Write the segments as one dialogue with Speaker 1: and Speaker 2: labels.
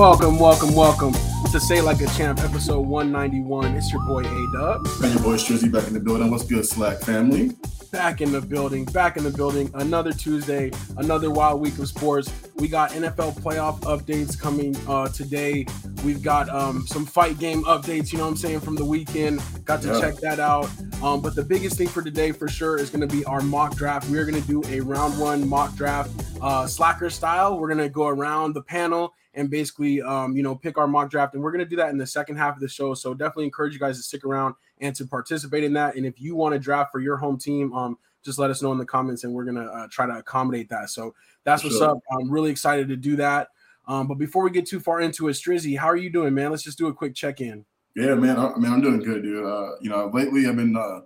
Speaker 1: Welcome, welcome, welcome to Say Like a Champ, episode 191. It's your boy A Dub.
Speaker 2: And your boy Strizzy back in the building. What's good, SLAC family?
Speaker 1: Back in the building, back in the building. Another Tuesday, another wild week of sports. We got NFL playoff updates coming uh, today. We've got um, some fight game updates, you know what I'm saying, from the weekend. Got to yeah. check that out. Um, but the biggest thing for today, for sure, is going to be our mock draft. We're going to do a round one mock draft, uh, SLACer style. We're going to go around the panel and basically, um, you know, pick our mock draft. And we're going to do that in the second half of the show. So definitely encourage you guys to stick around and to participate in that. And if you want to draft for your home team, um, just let us know in the comments and we're going to uh, try to accommodate that. So that's what's sure. up. I'm really excited to do that. Um, but before we get too far into it, Strizzy, how are you doing, man? Let's just do a quick check in.
Speaker 2: Yeah, man. I, mean, I'm doing good, dude. Uh, you know, lately I've been, uh,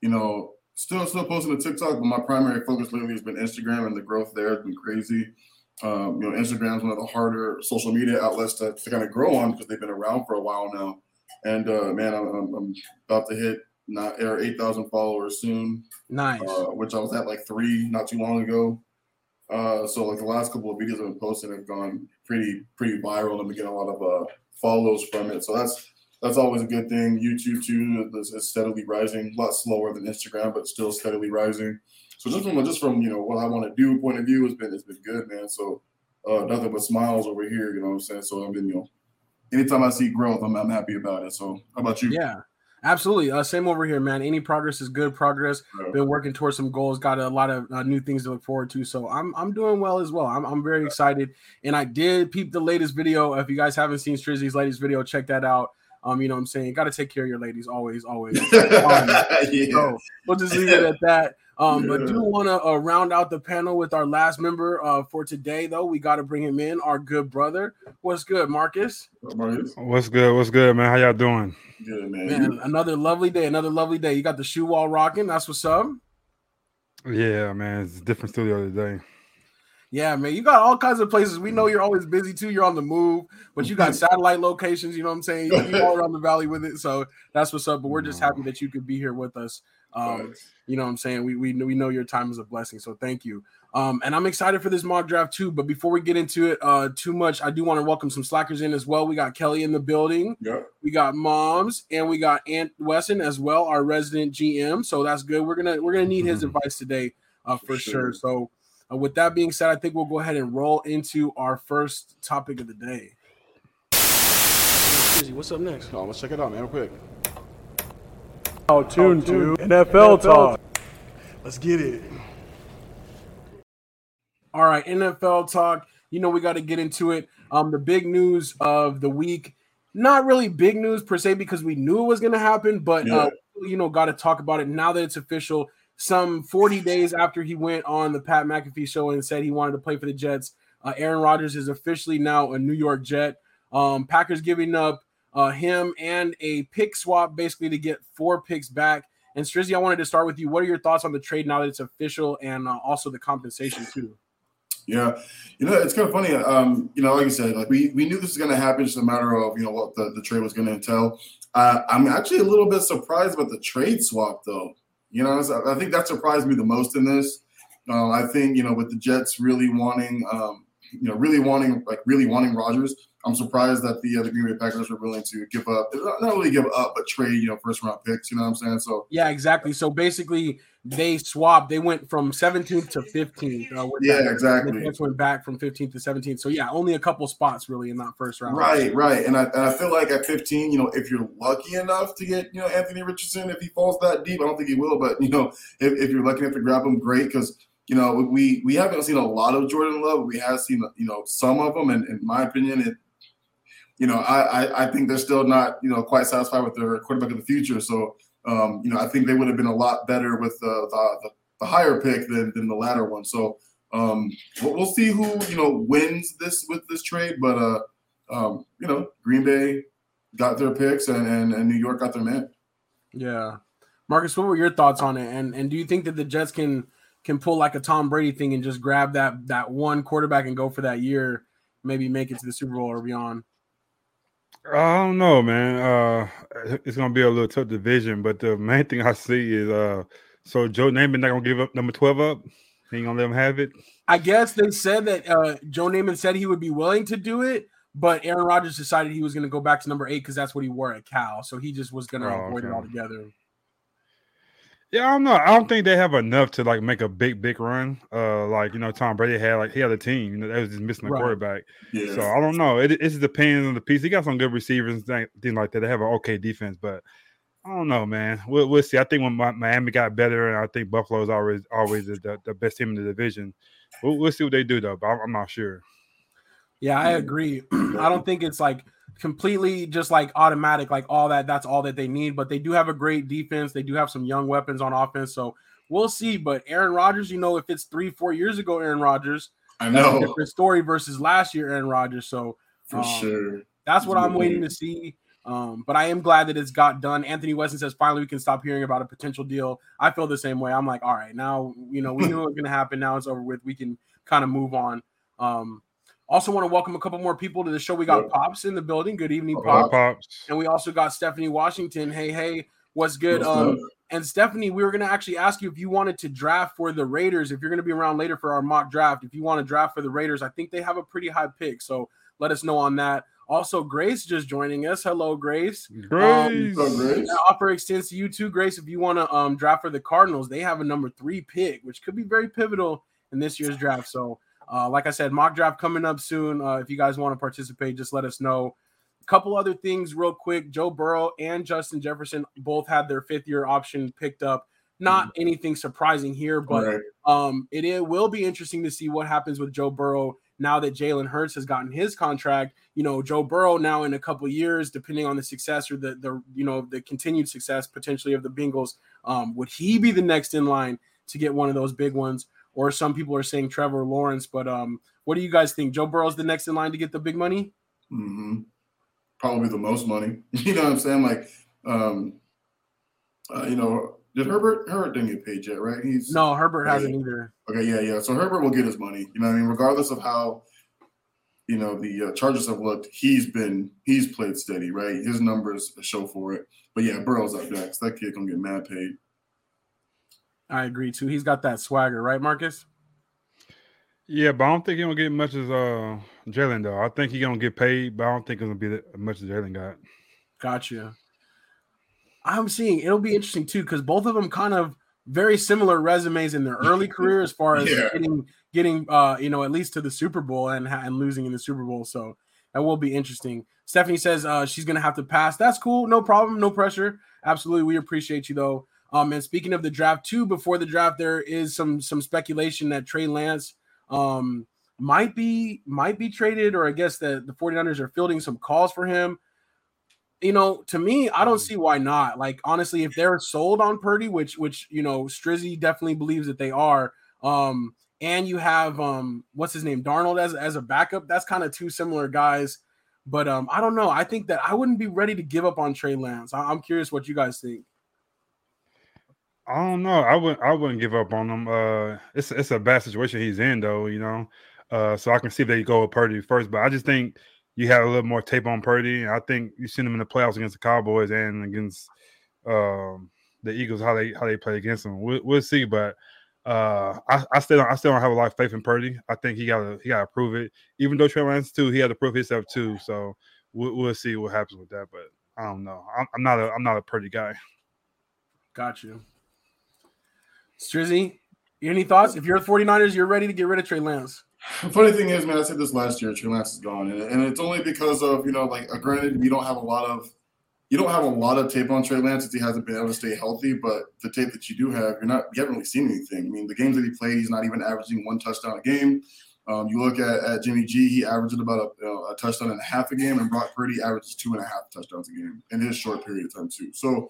Speaker 2: you know, still still posting to TikTok, but my primary focus lately has been Instagram, and the growth there has been crazy. Um, you know, Instagram is one of the harder social media outlets to, to kind of grow on because they've been around for a while now. And uh, man, I'm, I'm about to hit not or eight thousand followers soon.
Speaker 1: Nice.
Speaker 2: Uh, which I was at like three not too long ago. Uh, so like the last couple of videos I've been posting have gone pretty pretty viral and I'm getting a lot of uh, follows from it. So that's that's always a good thing. YouTube too is, is steadily rising, a lot slower than Instagram, but still steadily rising. So just from just from you know what I want to do point of view has been it's been good, man. So uh, nothing but smiles over here. You know what I'm saying? So I've been you know, anytime I see growth, I'm I'm happy about it. So how about you?
Speaker 1: Yeah. Absolutely. Uh, same over here, man. Any progress is good progress. Yeah. Been working towards some goals. Got a lot of uh, new things to look forward to. So I'm I'm doing well as well. I'm, I'm very yeah. excited. And I did peep the latest video. If you guys haven't seen Strizzy's latest video, check that out. Um, you know what I'm saying? Got to take care of your ladies always, always. um, yeah. So we'll just leave it at that. Um, yeah. but do want to uh, round out the panel with our last member uh, for today, though. We got to bring him in, our good brother. What's good, Marcus?
Speaker 3: What's good? What's good, man? How y'all doing?
Speaker 2: Good, man.
Speaker 1: man another lovely day. Another lovely day. You got the shoe wall rocking. That's what's up.
Speaker 3: Yeah, man. It's a different studio today.
Speaker 1: Yeah, man, you got all kinds of places. We know you're always busy too. You're on the move, but you got satellite locations. You know what I'm saying? You're all around the valley with it, so that's what's up. But we're just happy that you could be here with us. Um, you know what I'm saying? We, we we know your time is a blessing, so thank you. Um, and I'm excited for this mock draft too. But before we get into it uh, too much, I do want to welcome some SLACers in as well. We got Kelly in the building.
Speaker 2: Yep.
Speaker 1: We got Moms, and we got Ant Weston as well, our resident GM. So that's good. We're gonna we're gonna need his mm-hmm. advice today uh, for, for sure. sure. So uh, with that being said, I think we'll go ahead and roll into our first topic of the day. What's up next?
Speaker 2: Oh, let's check it out, man, real quick.
Speaker 1: Oh, tune to NFL, NFL talk. Let's get it. All right, NFL talk. You know we got to get into it. Um, the big news of the week, not really big news per se because we knew it was going to happen, but yeah. uh, you know, got to talk about it now that it's official some 40 days after he went on the Pat McAfee show and said he wanted to play for the Jets. Uh, Aaron Rodgers is officially now a New York Jet. Um, Packers giving up uh, him and a pick swap basically to get four picks back. And Strizzy, I wanted to start with you. What are your thoughts on the trade now that it's official and uh, also the compensation too?
Speaker 2: Yeah, you know it's kind of funny. Um, you know, like I said, like we we knew this was going to happen. Just a matter of you know what the, the trade was going to entail. Uh, I'm actually a little bit surprised about the trade swap though. You know, I think that surprised me the most in this. Uh, I think you know with the Jets really wanting, um, you know, really wanting like really wanting Rodgers. I'm surprised that the uh, the Green Bay Packers were willing to give up, not really give up, but trade, you know, first round picks. You know what I'm saying? So
Speaker 1: yeah, exactly. So basically, they swapped. They went from 17th to 15th. Uh,
Speaker 2: yeah, that. exactly.
Speaker 1: They went back from 15th to 17th. So yeah, only a couple spots really in that first round.
Speaker 2: Right, right. And I, and I feel like at 15, you know, if you're lucky enough to get you know Anthony Richardson, if he falls that deep, I don't think he will, but you know, if, if you're lucky enough to grab him, great because you know we we haven't seen a lot of Jordan Love. We have seen you know some of them, and in my opinion, it you know, I, I, I think they're still not, you know, quite satisfied with their quarterback of the future. So, um, you know, I think they would have been a lot better with the the, the higher pick than, than the latter one. So, um, we'll, we'll, see who you know wins this with this trade. But uh, um, you know, Green Bay got their picks, and, and and New York got their man.
Speaker 1: Yeah, Marcus, what were your thoughts on it? And and do you think that the Jets can can pull like a Tom Brady thing and just grab that that one quarterback and go for that year, maybe make it to the Super Bowl or beyond?
Speaker 3: I don't know, man. Uh, it's gonna be a little tough division, but the main thing I see is uh, so Joe Namath not gonna give up number twelve up. He ain't gonna let him have it.
Speaker 1: I guess they said that uh, Joe Namath said he would be willing to do it, but Aaron Rodgers decided he was going to go back to number eight because that's what he wore at Cal. So he just was going to oh, avoid okay. it altogether.
Speaker 3: Yeah, I don't know. I don't think they have enough to like make a big, big run. Uh, like you know, Tom Brady had like he had a team. You know, they was just missing a right. quarterback. Yeah. So I don't know. It, it just depends on the piece. He got some good receivers and things like that. They have an okay defense, but I don't know, man. We'll, we'll see. I think when Miami got better, and I think Buffalo is always always the, the best team in the division. We'll, we'll see what they do though, but I'm, I'm not sure.
Speaker 1: Yeah, I agree. I don't think it's like completely just like automatic, like all that. That's all that they need. But they do have a great defense. They do have some young weapons on offense. So we'll see. But Aaron Rodgers, you know, if it's three, four years ago, Aaron Rodgers,
Speaker 2: I know
Speaker 1: different story versus last year, Aaron Rodgers. So
Speaker 2: for um, sure,
Speaker 1: that's what I'm waiting to see. Um, but I am glad that it's got done. Anthony Weston says finally we can stop hearing about a potential deal. I feel the same way. I'm like, all right, now you know we knew it was going to happen. Now it's over with. We can kind of move on. Um, also, want to welcome a couple more people to the show. We got yep. Pops in the building. Good evening, Pops. Pops. And we also got Stephanie Washington. Hey, hey, what's good? What's um, and Stephanie, we were going to actually ask you if you wanted to draft for the Raiders. If you're going to be around later for our mock draft, if you want to draft for the Raiders, I think they have a pretty high pick. So let us know on that. Also, Grace just joining us. Hello, Grace.
Speaker 3: Grace. Um,
Speaker 1: Grace. offer extends to you too, Grace. If you want to um, draft for the Cardinals, they have a number three pick, which could be very pivotal in this year's draft. So uh, like I said, mock draft coming up soon. Uh, if you guys want to participate, just let us know. A couple other things, real quick. Joe Burrow and Justin Jefferson both had their fifth year option picked up. Not mm-hmm. anything surprising here, but right. um, it, it will be interesting to see what happens with Joe Burrow now that Jalen Hurts has gotten his contract. You know, Joe Burrow now in a couple years, depending on the success or the the you know the continued success potentially of the Bengals, um, would he be the next in line to get one of those big ones? Or some people are saying Trevor Lawrence. But um, what do you guys think? Joe Burrow's the next in line to get the big money?
Speaker 2: Mm-hmm. Probably the most money. you know what I'm saying? Like, um, uh, you know, did Herbert Herbert didn't get paid yet, right? He's
Speaker 1: no Herbert hasn't either.
Speaker 2: Okay, yeah, yeah. So Herbert will get his money. You know, I mean, regardless of how you know the uh, Chargers have looked, he's been he's played steady, right? His numbers show for it. But yeah, Burrow's up next. That kid gonna get mad paid.
Speaker 1: I agree too. He's got that swagger, right, Marcus?
Speaker 3: Yeah, but I don't think he's gonna get much as uh Jalen though. I think he's gonna get paid, but I don't think it's gonna be as much as Jalen got.
Speaker 1: Gotcha. I'm seeing it'll be interesting too because both of them kind of very similar resumes in their early career as far as yeah. getting getting uh you know at least to the Super Bowl and and losing in the Super Bowl. So that will be interesting. Stephanie says uh she's gonna have to pass. That's cool, no problem, no pressure. Absolutely, we appreciate you though. Um, and speaking of the draft, too, before the draft, there is some some speculation that Trey Lance um, might be might be traded, or I guess that the 49ers are fielding some calls for him. You know, to me, I don't see why not. Like, honestly, if they're sold on Purdy, which which you know, Strizzy definitely believes that they are, um, and you have um, what's his name, Darnold as as a backup, that's kind of two similar guys. But um, I don't know. I think that I wouldn't be ready to give up on Trey Lance. I- I'm curious what you guys think.
Speaker 3: I don't know. I wouldn't. I wouldn't give up on him. Uh, it's it's a bad situation he's in, though. You know, uh, so I can see if they go with Purdy first, but I just think you have a little more tape on Purdy. I think you seen him in the playoffs against the Cowboys and against um, the Eagles how they how they play against them. We'll, we'll see, but uh, I, I still don't, I still don't have a lot of faith in Purdy. I think he got to he got to prove it. Even though Trey Lance too, he had to prove himself too. So we'll, we'll see what happens with that. But I don't know. I'm, I'm not a I'm not a Purdy guy.
Speaker 1: Got you. Strizzy, any thoughts? If you're the 49ers, you're ready to get rid of Trey Lance.
Speaker 2: The funny thing is, man, I said this last year, Trey Lance is gone. And, and it's only because of, you know, like uh, granted, we don't have a lot of you don't have a lot of tape on Trey Lance since he hasn't been able to stay healthy, but the tape that you do have, you're not you haven't really seen anything. I mean, the games that he played, he's not even averaging one touchdown a game. Um, you look at, at Jimmy G, he averaged about a, you a, touchdown and a half a game, and Brock Purdy averages two and a half touchdowns a game in his short period of time too. So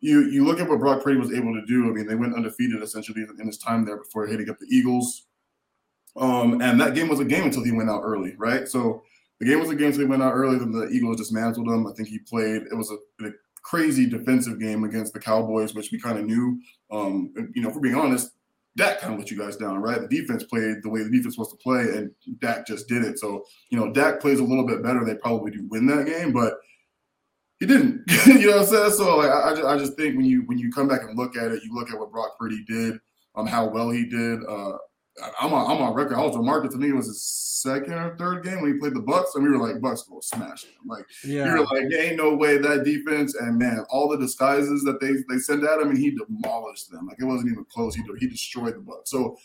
Speaker 2: you you look at what Brock Purdy was able to do. I mean, they went undefeated essentially in his time there before hitting up the Eagles. Um, and that game was a game until he went out early, right? So the game was a game until he went out early. Then the Eagles dismantled him. I think he played. It was a, a crazy defensive game against the Cowboys, which we kind of knew. Um, you know, for being honest, Dak kind of let you guys down, right? The defense played the way the defense was to play, and Dak just did it. So, you know, Dak plays a little bit better. They probably do win that game, but he didn't. you know what I'm saying? So like I, I, just, I just think when you when you come back and look at it, you look at what Brock Purdy did, um, how well he did. Uh, I'm on, I'm on record. I was Marcus. I think it was his second or third game when he played the Bucs, and we were like, Bucs will smash him. Like, yeah. we were like, there ain't no way that defense. And man, all the disguises that they they sent at him, and he demolished them. Like it wasn't even close. He he destroyed the Bucs. So.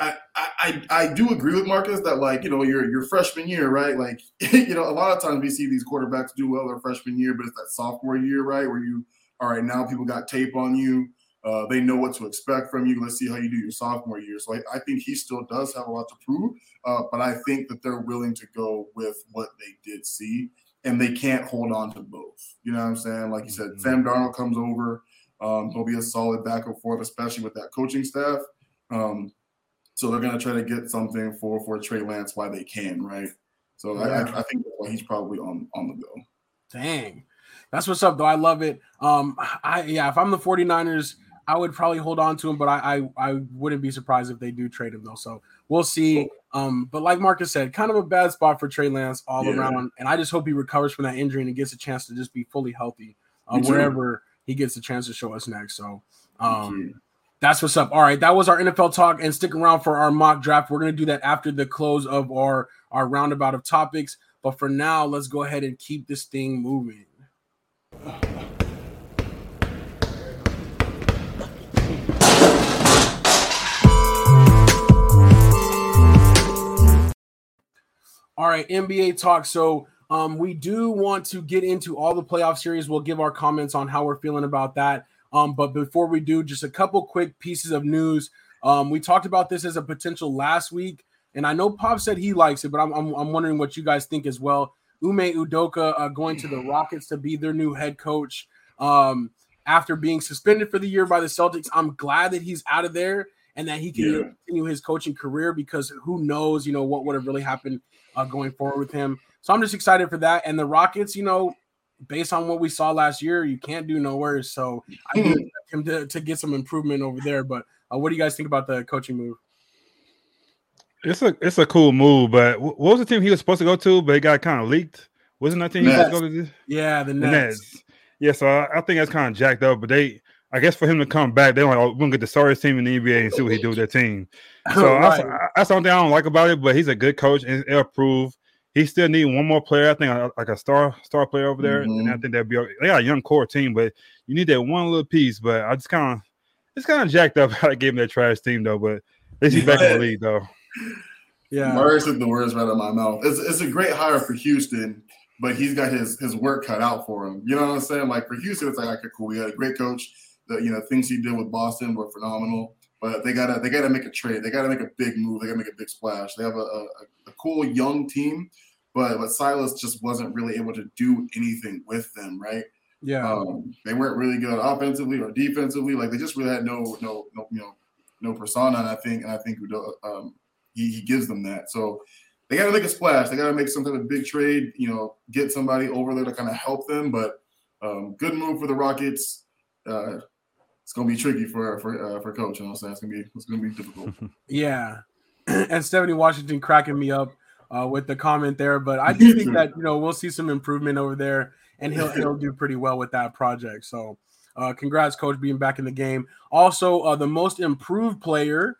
Speaker 2: I, I I do agree with Marcus that like you know your your freshman year right like you know a lot of times we see these quarterbacks do well their freshman year but it's that sophomore year right where you all right now people got tape on you uh, they know what to expect from you. Let's see how you do your sophomore year. So I, I think he still does have a lot to prove, uh, but I think that they're willing to go with what they did see, and they can't hold on to both. You know what I'm saying? Like you said, mm-hmm. Sam Darnold comes over. Um, he'll be a solid back and forth, especially with that coaching staff. Um, so they're going to try to get something for for Trey Lance while they can, right? So yeah. I, I, think he's probably on on the go.
Speaker 1: Dang. That's what's up, though. I love it. Um, I yeah, if I'm the 49ers, I would probably hold on to him, but I, I, I wouldn't be surprised if they do trade him though. So we'll see. Um, but like Marcus said, kind of a bad spot for Trey Lance all yeah. around, and I just hope he recovers from that injury and gets a chance to just be fully healthy uh, wherever he gets a chance to show us next. So um, that's what's up. All right, that was our NFL talk, and stick around for our mock draft. We're gonna do that after the close of our our roundabout of topics. But for now, let's go ahead and keep this thing moving. All right, NBA talk. So um, we do want to get into all the playoff series. We'll give our comments on how we're feeling about that. Um, but before we do, just a couple quick pieces of news. Um, we talked about this as a potential last week, and I know Pop said he likes it, but I'm, I'm, I'm wondering what you guys think as well. Ime Udoka uh, going to the Rockets to be their new head coach um, after being suspended for the year by the Celtics. I'm glad that he's out of there and that he can yeah. continue his coaching career because who knows, you know, what would have really happened uh, going forward with him. So I'm just excited for that. And the Rockets, you know, based on what we saw last year, you can't do no worse. So I do expect him to, to get some improvement over there. But uh, what do you guys think about the coaching move?
Speaker 3: It's a it's a cool move, but what was the team he was supposed to go to, but it got kind of leaked? Wasn't that team he was supposed to go to?
Speaker 1: Yeah, the Nets. The Nets.
Speaker 3: Yeah, so I, I think that's kind of jacked up. But they, I guess, for him to come back, they're like, oh, we're gonna get the sorriest team in the NBA and see what he do with that team. So right. that's, that's something I don't like about it. But he's a good coach and it'll prove he still need one more player. I think like a star star player over there, mm-hmm. and I mm-hmm. think that'd be. They got a young core team, but you need that one little piece. But I just kind of it's kind of jacked up how they gave him that trash team though. But they see back in the league though.
Speaker 2: Yeah, Murray took the words right out of my mouth. It's, it's a great hire for Houston, but he's got his his work cut out for him. You know what I'm saying? Like for Houston, it's like okay, cool. We had a great coach. The you know things he did with Boston were phenomenal. But they gotta they gotta make a trade. They gotta make a big move. They gotta make a big splash. They have a, a, a cool young team but but Silas just wasn't really able to do anything with them, right?
Speaker 1: Yeah,
Speaker 2: um, they weren't really good offensively or defensively. Like they just really had no no no you know no persona. And I think and I think um, he, he gives them that. So they got to make a splash. They got to make some kind of big trade. You know, get somebody over there to kind of help them. But um, good move for the Rockets. Uh, it's gonna be tricky for for uh, for coach. You know, what I'm saying it's gonna be it's gonna be difficult.
Speaker 1: yeah, and Stephanie Washington cracking me up uh, with the comment there. But I do think that you know we'll see some improvement over there, and he'll he'll do pretty well with that project. So, uh, congrats, coach, being back in the game. Also, uh, the most improved player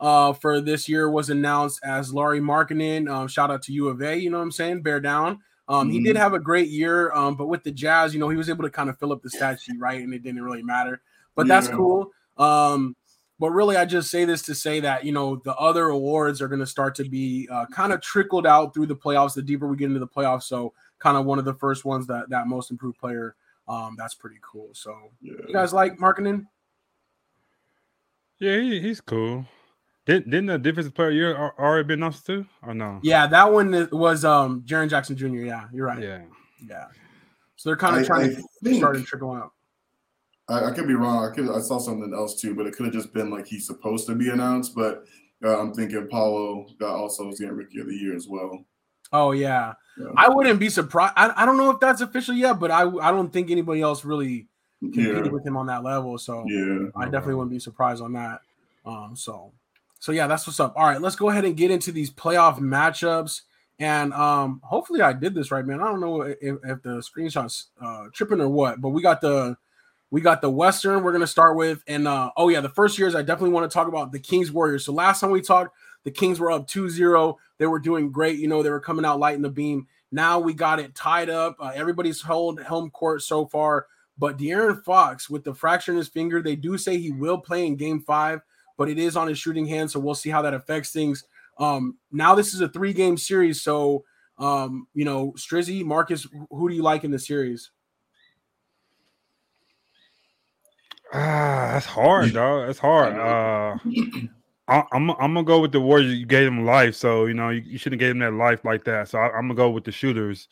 Speaker 1: uh, for this year was announced as Lauri Markkanen. Um, shout out to U of A. You know what I'm saying? Bear down. Um, mm-hmm. He did mm-hmm. have a great year, um, but with the Jazz, you know, he was able to kind of fill up the stat sheet, right? And it didn't really matter. But yeah. that's cool. Um, but really, I just say this to say that you know the other awards are going to start to be uh, kind of trickled out through the playoffs. The deeper we get into the playoffs, so kind of one of the first ones that that most improved player. Um, that's pretty cool. So yeah. you guys like Markkanen?
Speaker 3: Yeah, he, he's cool. Didn't, didn't the defensive player year already been announced too, or no?
Speaker 1: Yeah, that one was um Jaren Jackson Jr. Yeah, you're right.
Speaker 3: Yeah,
Speaker 1: yeah. So they're kind of trying I to start and trickle out.
Speaker 2: I, I, could be wrong. I could I saw something else too, but it could have just been like he's supposed to be announced. But uh, I'm thinking Paolo got also was getting rookie of the year as well.
Speaker 1: Oh yeah. yeah. I wouldn't be surprised. I, I don't know if that's official yet, but I I don't think anybody else really competed yeah. with him on that level. So
Speaker 2: yeah,
Speaker 1: I definitely wouldn't be surprised on that. Um, so so yeah, that's what's up. All right, let's go ahead and get into these playoff matchups. And um, hopefully I did this right, man. I don't know if, if the screenshots uh, tripping or what, but we got the We got the Western we're going to start with. And uh, oh, yeah, the first years, I definitely want to talk about the Kings Warriors. So last time we talked, the Kings were up 2 0. They were doing great. You know, they were coming out light in the beam. Now we got it tied up. Uh, everybody's held home court so far. But De'Aaron Fox, with the fracture in his finger, they do say he will play in game five, but it is on his shooting hand. So we'll see how that affects things. Um, now this is a three game series. So, um, you know, Strizzy, Marcus, who do you like in the series?
Speaker 3: Ah, that's hard, dog. That's hard. Uh, I, am I'm, I'm gonna go with the Warriors. You gave them life, so you know you, you shouldn't have gave them that life like that. So I, am gonna go with the shooters,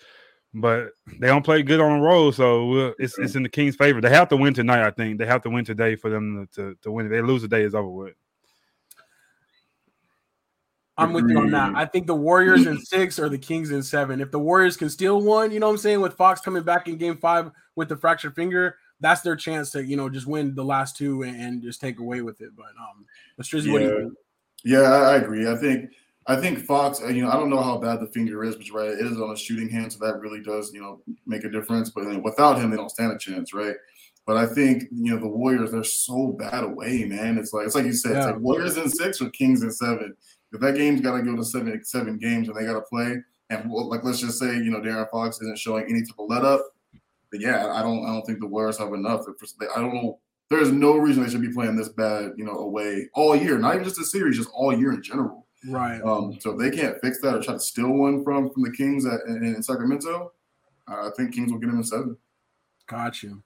Speaker 3: but they don't play good on the road, so it's it's in the Kings' favor. They have to win tonight. I think they have to win today for them to to, to win. If they lose today, it's over with.
Speaker 1: I'm with you on that. I think the Warriors in six or the Kings in seven. If the Warriors can steal one, you know what I'm saying, with Fox coming back in game five with the fractured finger, that's their chance to you know just win the last two and, and just take away with it. But um, Strizzy, yeah. what do you think?
Speaker 2: Yeah, I agree. I think I think Fox. Uh, you know, I don't know how bad the finger is, but right, it is on a shooting hand, so that really does you know make a difference. But without him, they don't stand a chance, right? But I think you know the Warriors, they're so bad away, man. It's like it's like you said, yeah. it's like Warriors in six or Kings in seven. If that game's got to go to seven seven games and they got to play, and like let's just say you know De'Aaron Fox isn't showing any type of let up, yeah, I don't I don't think the Warriors have enough. I don't know. There's no reason they should be playing this bad, you know, away all year. Not even just a series, just all year in general.
Speaker 1: Right.
Speaker 2: Um. So if they can't fix that or try to steal one from from the Kings at, in, in Sacramento, I think Kings will get them in seven.
Speaker 1: Got you.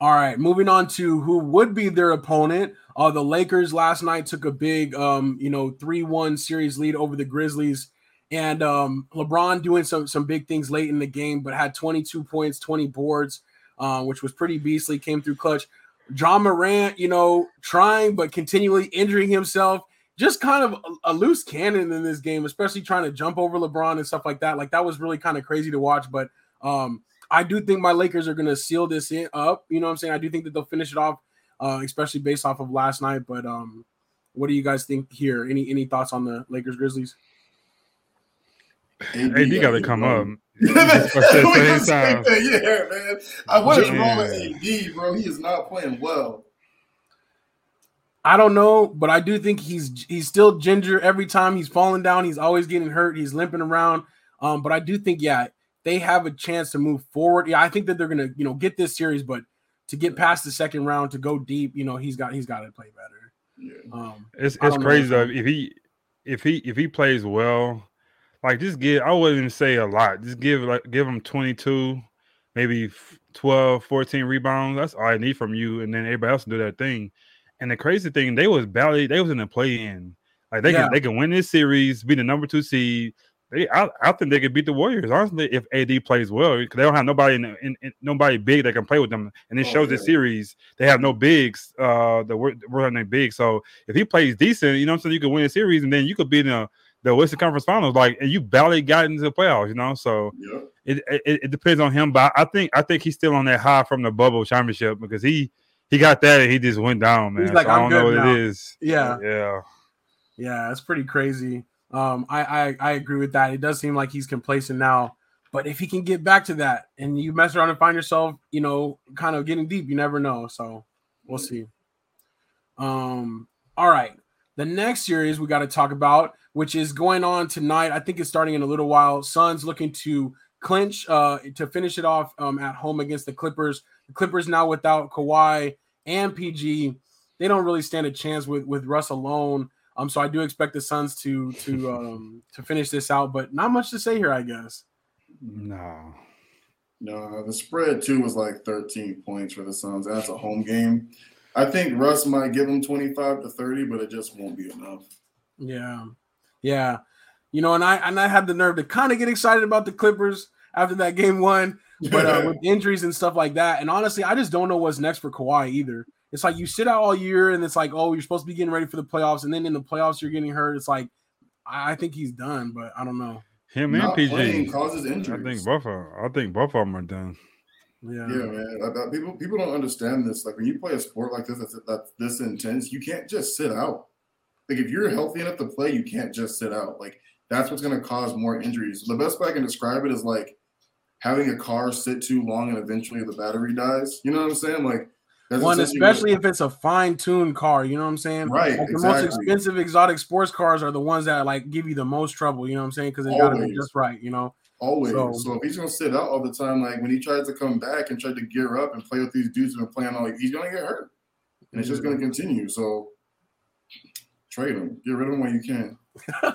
Speaker 1: All right, moving on to who would be their opponent. Uh, the Lakers last night took a big, um, you know, three-one series lead over the Grizzlies and um, LeBron doing some some big things late in the game, but had 22 points, 20 boards, uh, which was pretty beastly. Came through clutch. Ja Morant, you know, trying but continually injuring himself. Just kind of a, loose cannon in this game, especially trying to jump over LeBron and stuff like that. Like that was really kind of crazy to watch. But um, I do think my Lakers are going to seal this in, up. You know what I'm saying? I do think that they'll finish it off, uh, especially based off of last night. But um, what do you guys think here? Any any thoughts on the Lakers Grizzlies?
Speaker 3: AD, got to come up.
Speaker 2: yeah, man. I, what is wrong with AD, bro? He is not playing well.
Speaker 1: I don't know, but I do think he's he's still ginger every time he's falling down. He's always getting hurt. He's limping around. Um, but I do think, yeah, they have a chance to move forward. Yeah, I think that they're gonna, you know, get this series, but to get past the second round to go deep, you know, he's got he's got to play better.
Speaker 3: Yeah. Um, it's it's crazy though. If he if he if he plays well, like just give I wouldn't even say a lot. Just give like give him 22, maybe 12, 14 rebounds. That's all I need from you, and then everybody else do that thing. And the crazy thing, they was barely they was in the play in. Like they yeah. can they can win this series, be the number two seed. They, I, I think they could beat the Warriors honestly if AD plays well because they don't have nobody in, in, in, nobody big that can play with them. And it oh, shows yeah. the series they have no bigs. Uh, the we're, we're not big. So if he plays decent, you know, what I'm saying you could win a series and then you could be in a the Western Conference Finals, like, and you barely got into the playoffs, you know. So yeah. it, it, it depends on him, but I think I think he's still on that high from the bubble championship because he he got that and he just went down, man. He's like, so I don't know what now. it is.
Speaker 1: Yeah,
Speaker 3: yeah,
Speaker 1: yeah. It's pretty crazy. Um, I, I I agree with that. It does seem like he's complacent now, but if he can get back to that, and you mess around and find yourself, you know, kind of getting deep, you never know. So we'll see. Um. All right. The next series we got to talk about which is going on tonight. I think it's starting in a little while. Suns looking to clinch uh, to finish it off um, at home against the Clippers. The Clippers now without Kawhi and PG, they don't really stand a chance with with Russ alone. Um, so I do expect the Suns to to um, to finish this out, but not much to say here, I guess.
Speaker 3: No,
Speaker 2: no. The spread too was like 13 points for the Suns. That's a home game. I think Russ might give them 25 to 30, but it just won't be enough.
Speaker 1: Yeah. Yeah. You know, and I and I had the nerve to kind of get excited about the Clippers after that game one, but uh, with injuries and stuff like that. And honestly, I just don't know what's next for Kawhi either. It's like you sit out all year, and it's like, oh, you're supposed to be getting ready for the playoffs, and then in the playoffs you're getting hurt. It's like, I think he's done, but I don't know.
Speaker 3: Him and PG causes injuries. I think both of I think both of them are done.
Speaker 2: Yeah, yeah, man. People people don't understand this. Like when you play a sport like this that's, that's this intense, you can't just sit out. Like if you're healthy enough to play, you can't just sit out. Like that's what's going to cause more injuries. The best way I can describe it is like having a car sit too long and eventually the battery dies. You know what I'm saying? Like That's
Speaker 1: One, especially if it's a fine-tuned car, you know what I'm saying?
Speaker 2: Right,
Speaker 1: Like the
Speaker 2: exactly.
Speaker 1: most expensive exotic sports cars are the ones that like give you the most trouble, you know what I'm saying? Because they gotta be just right, you know.
Speaker 2: Always.
Speaker 1: So-
Speaker 2: So, if he's gonna sit out all the time, like when he tries to come back and try to gear up and play with these dudes and playing all, like he's gonna get hurt, and it's just gonna continue. So trade him, get rid of them when you can. I'm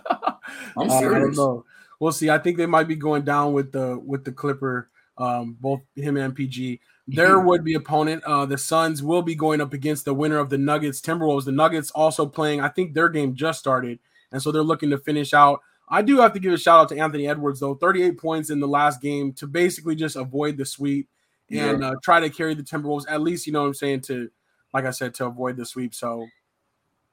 Speaker 1: Uh, I don't
Speaker 2: serious.
Speaker 1: know. We'll see. I think they might be going down with the with the Clipper, um, both him and PG. Their would be opponent, uh, the Suns, will be going up against the winner of the Nuggets Timberwolves. The Nuggets also playing. I think their game just started, and so they're looking to finish out. I do have to give a shout out to Anthony Edwards though, 38 points in the last game to basically just avoid the sweep and uh, try to carry the Timberwolves. At least you know what I'm saying to, like I said, to avoid the sweep. So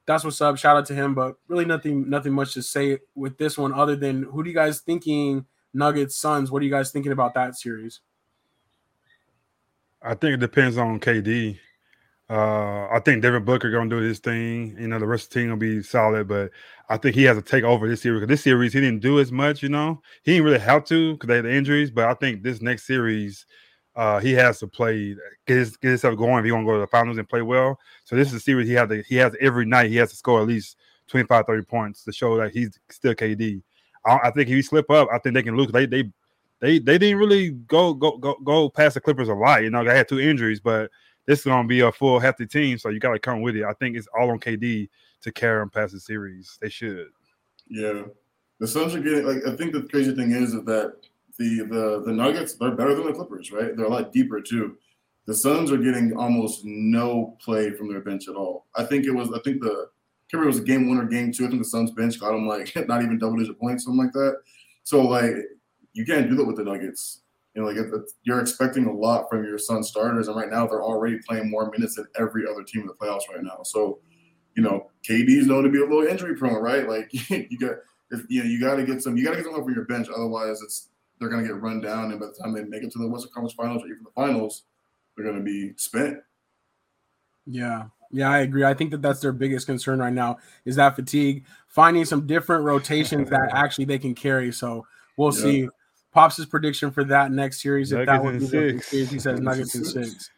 Speaker 1: that's what's up. Shout out to him, but really nothing, nothing much to say with this one other than who do you guys thinking Nuggets Suns? What are you guys thinking about that series?
Speaker 3: I think it depends on KD. Uh, I think Devin Booker gonna do his thing. You know, the rest of the team gonna be solid, but I think he has to take over this series. 'cause This series he didn't do as much. You know, he didn't really have to because they had the injuries. But I think this next series, uh, he has to play get his get himself going if he want to go to the finals and play well. So this is a series he has to he has every night he has to score at least 25, 30 points to show that he's still KD. I, I think if he slip up, I think they can lose. They they they they didn't really go go go go past the Clippers a lot. You know, they had two injuries, but this is gonna be a full hefty team, so you gotta come with it. I think it's all on KD to carry them past the series. They should.
Speaker 2: Yeah, the Suns are getting like. I think the crazy thing is, is that the the the Nuggets they're better than the Clippers, right? They're a lot deeper too. The Suns are getting almost no play from their bench at all. I think it was. I think the I remember it was a game one or game two. I think the Suns bench got them like not even double digit points, something like that. So like you can't do that with the Nuggets. You know, like if it's- you're expecting a lot from your Sun starters, and right now they're already playing more minutes than every other team in the playoffs right now. So, you know, KD's known to be a little injury prone, right? Like you got, if, you know, you got to get some, you got to get some help from your bench. Otherwise, it's they're going to get run down, and by the time they make it to the Western Conference Finals or even the finals, they're going to be spent.
Speaker 1: Yeah. Yeah, I agree. I think that that's their biggest concern right now is that fatigue, finding some different rotations that actually they can carry. So we'll
Speaker 2: Yeah.
Speaker 1: see. Pops' prediction for that next series, if that
Speaker 3: Nuggets
Speaker 1: would be
Speaker 3: in
Speaker 1: the
Speaker 3: six.
Speaker 1: series, he says Nuggets in six.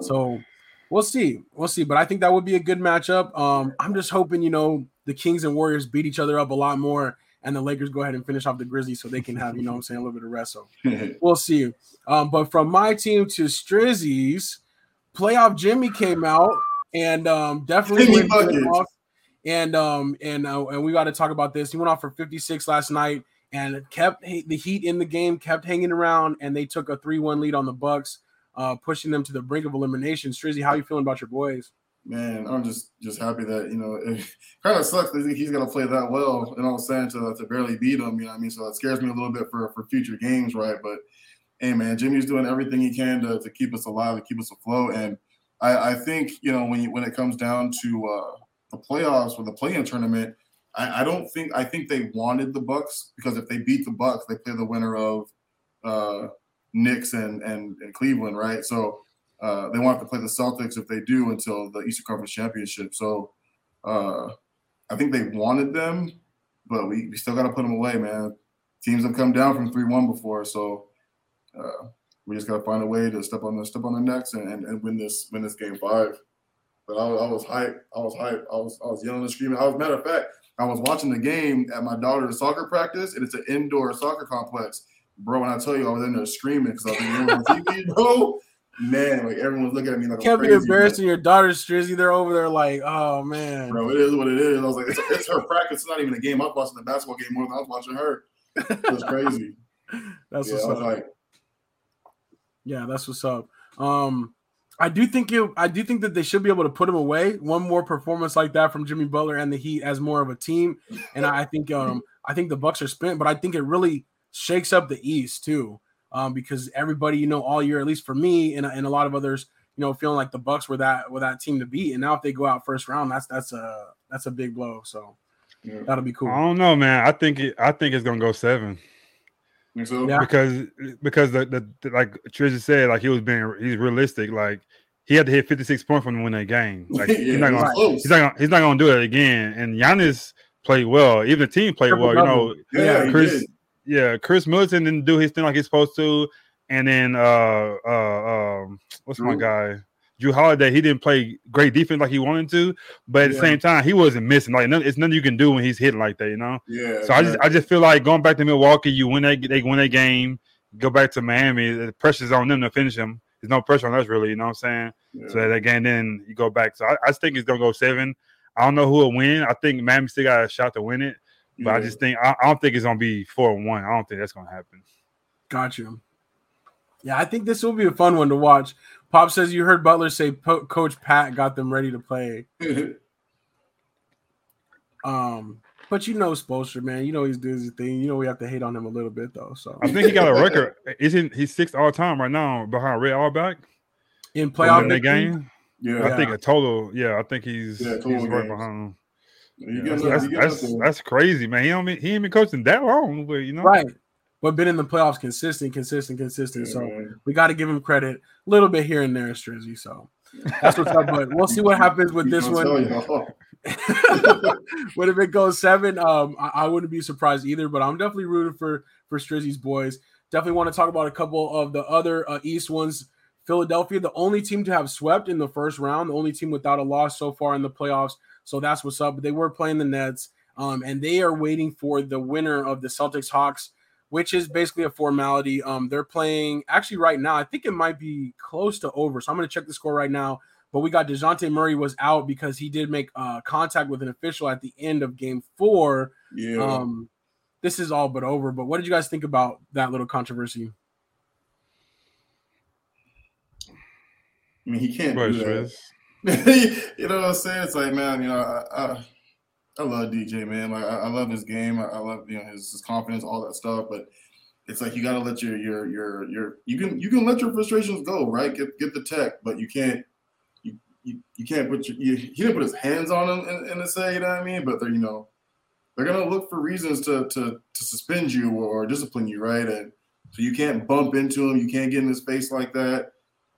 Speaker 1: So we'll see. We'll see. But I think that would be a good matchup. Um, I'm just hoping, you know, the Kings and Warriors beat each other up a lot more and the Lakers go ahead and finish off the Grizzlies so they can have, you know what I'm saying, a little bit of rest. So we'll see. Um, but from my team to Strizzy's, playoff Jimmy came out and um, definitely off. And um, and uh, and we got to talk about this. He went off for 56 last night and kept the Heat in the game, kept hanging around, and they took a 3-1 lead on the Bucks, uh, pushing them to the brink of elimination. Strizzy, how you feeling about your boys?
Speaker 2: Man, I'm just just happy that you know it kind of sucks that he's gonna play that well and all of a sudden to, to barely beat him. You know what I mean? So it scares me a little bit for for future games, right? But hey, man, Jimmy's doing everything he can to, to keep us alive, to keep us afloat. And I, I think you know when you, when it comes down to uh, the playoffs or the play-in tournament, I, I don't think I think they wanted the Bucks because if they beat the Bucks, they play the winner of uh, Knicks and and, and Cleveland, right? So. Uh, they want to play the Celtics if they do until the Eastern Conference Championship. So uh, I think they wanted them, but we, we still got to put them away, man. Teams have come down from three one before, so uh, we just got to find a way to step on the step on their necks and, and, and win this win this game five. But I, I was hyped. I was hyped. I was I was yelling and screaming. I was matter of fact, I was watching the game at my daughter's soccer practice, and it's an indoor soccer complex, bro. When I tell you, I was in there screaming because I was on TV, bro man, like everyone's looking at me like
Speaker 1: Can't
Speaker 2: I'm
Speaker 1: be embarrassing your daughter's Strizzy. They're over there like, oh man.
Speaker 2: bro. It is what it is. I was like, it's, it's her practice. It's not even a game. I was watching the basketball game more than I was watching her. It was crazy.
Speaker 1: That's
Speaker 2: yeah,
Speaker 1: what's up.
Speaker 2: like,
Speaker 1: Yeah, that's what's up. Um, I do think it. I do think that they should be able to put him away. One more performance like that from Jimmy Butler and the Heat as more of a team, and I think um I think the Bucks are spent, but I think it really shakes up the East too, um because everybody you know all year, at least for me and, and a lot of others, you know, feeling like the Bucks were that were that team to beat, and now if they go out first round, that's that's a that's a big blow. So
Speaker 2: yeah.
Speaker 1: that'll be cool.
Speaker 3: I don't know, man. I think it, I think it's gonna go seven
Speaker 2: so?
Speaker 1: Yeah.
Speaker 3: because because the, the, the like Strizzy said, like he was being he's realistic. Like he had to hit fifty six points from to win that game. Like
Speaker 2: yeah,
Speaker 3: he's not gonna
Speaker 2: close.
Speaker 3: he's not gonna he's not gonna do it again. And Giannis played well. Even the team played well. You know,
Speaker 2: yeah,
Speaker 3: Chris
Speaker 2: did.
Speaker 3: Yeah, Khris Middleton didn't do his thing like he's supposed to. And then uh uh um what's my guy? Jrue Holiday, he didn't play great defense like he wanted to, but at yeah. the same time, he wasn't missing. Like none, it's nothing you can do when he's hitting like that, you know.
Speaker 2: Yeah.
Speaker 3: So I just I just feel like going back to Milwaukee, you win that they win a game, go back to Miami, the pressure's on them to finish them. There's no pressure on us really, you know what I'm saying? Yeah. So that game, then you go back. So I, I think it's gonna go seven. I don't know who will win. I think Miami still got a shot to win it, but yeah. I just think I, I, don't think it's gonna be four and one. I don't think that's gonna happen.
Speaker 1: Got you. Yeah, I think this will be a fun one to watch. Pop says you heard Butler say po- Coach Pat got them ready to play. um, but you know Spoelstra, man. You know he's doing his thing. You know we have to hate on him a little bit though. So
Speaker 3: I think he got a record. Isn't he sixth all time right now behind Red Auerbach
Speaker 1: in playoff
Speaker 3: in game?
Speaker 2: Yeah,
Speaker 3: I think a total. Yeah, I think he's yeah, he's right behind him. Yeah, that's, that's, that's, crazy, man. He don't he ain't been coaching that long, but you know,
Speaker 1: right? But been in the playoffs consistent, consistent, consistent. Yeah, so man. we got to give him credit a little bit here and there, Strizzy. So that's what's up. But we'll see what happens with this one. what if it goes seven? Um, I, I, wouldn't be surprised either. But I'm definitely rooting for for Strizzy's boys. Definitely want to talk about a couple of the other uh, East ones. Philadelphia, the only team to have swept in the first round, the only team without a loss so far in the playoffs. So that's what's up. But they were playing the Nets, um, and they are waiting for the winner of the Celtics Hawks, which is basically a formality. Um, they're playing actually right now. I think it might be close to over. So I'm going to check the score right now. But we got Dejounte Murray was out because he did make uh, contact with an official at the end of game four.
Speaker 2: Yeah.
Speaker 1: Um, this is all but over. But what did you guys think about that little controversy?
Speaker 2: I mean, he can't do that. you know what I'm saying? It's like, man, you know, I, I, I love DJ, man. Like, I, I love his game. I, I, love you know his, his confidence, all that stuff. But it's like you got to let your your your your you can you can let your frustrations go, right? Get get the tech, but you can't you you, you can't put your you, he didn't put his hands on him in, in a say, you know what I mean? But they're you know they're gonna look for reasons to to to suspend you or discipline you, right? And so you can't bump into him, you can't get in his face like that.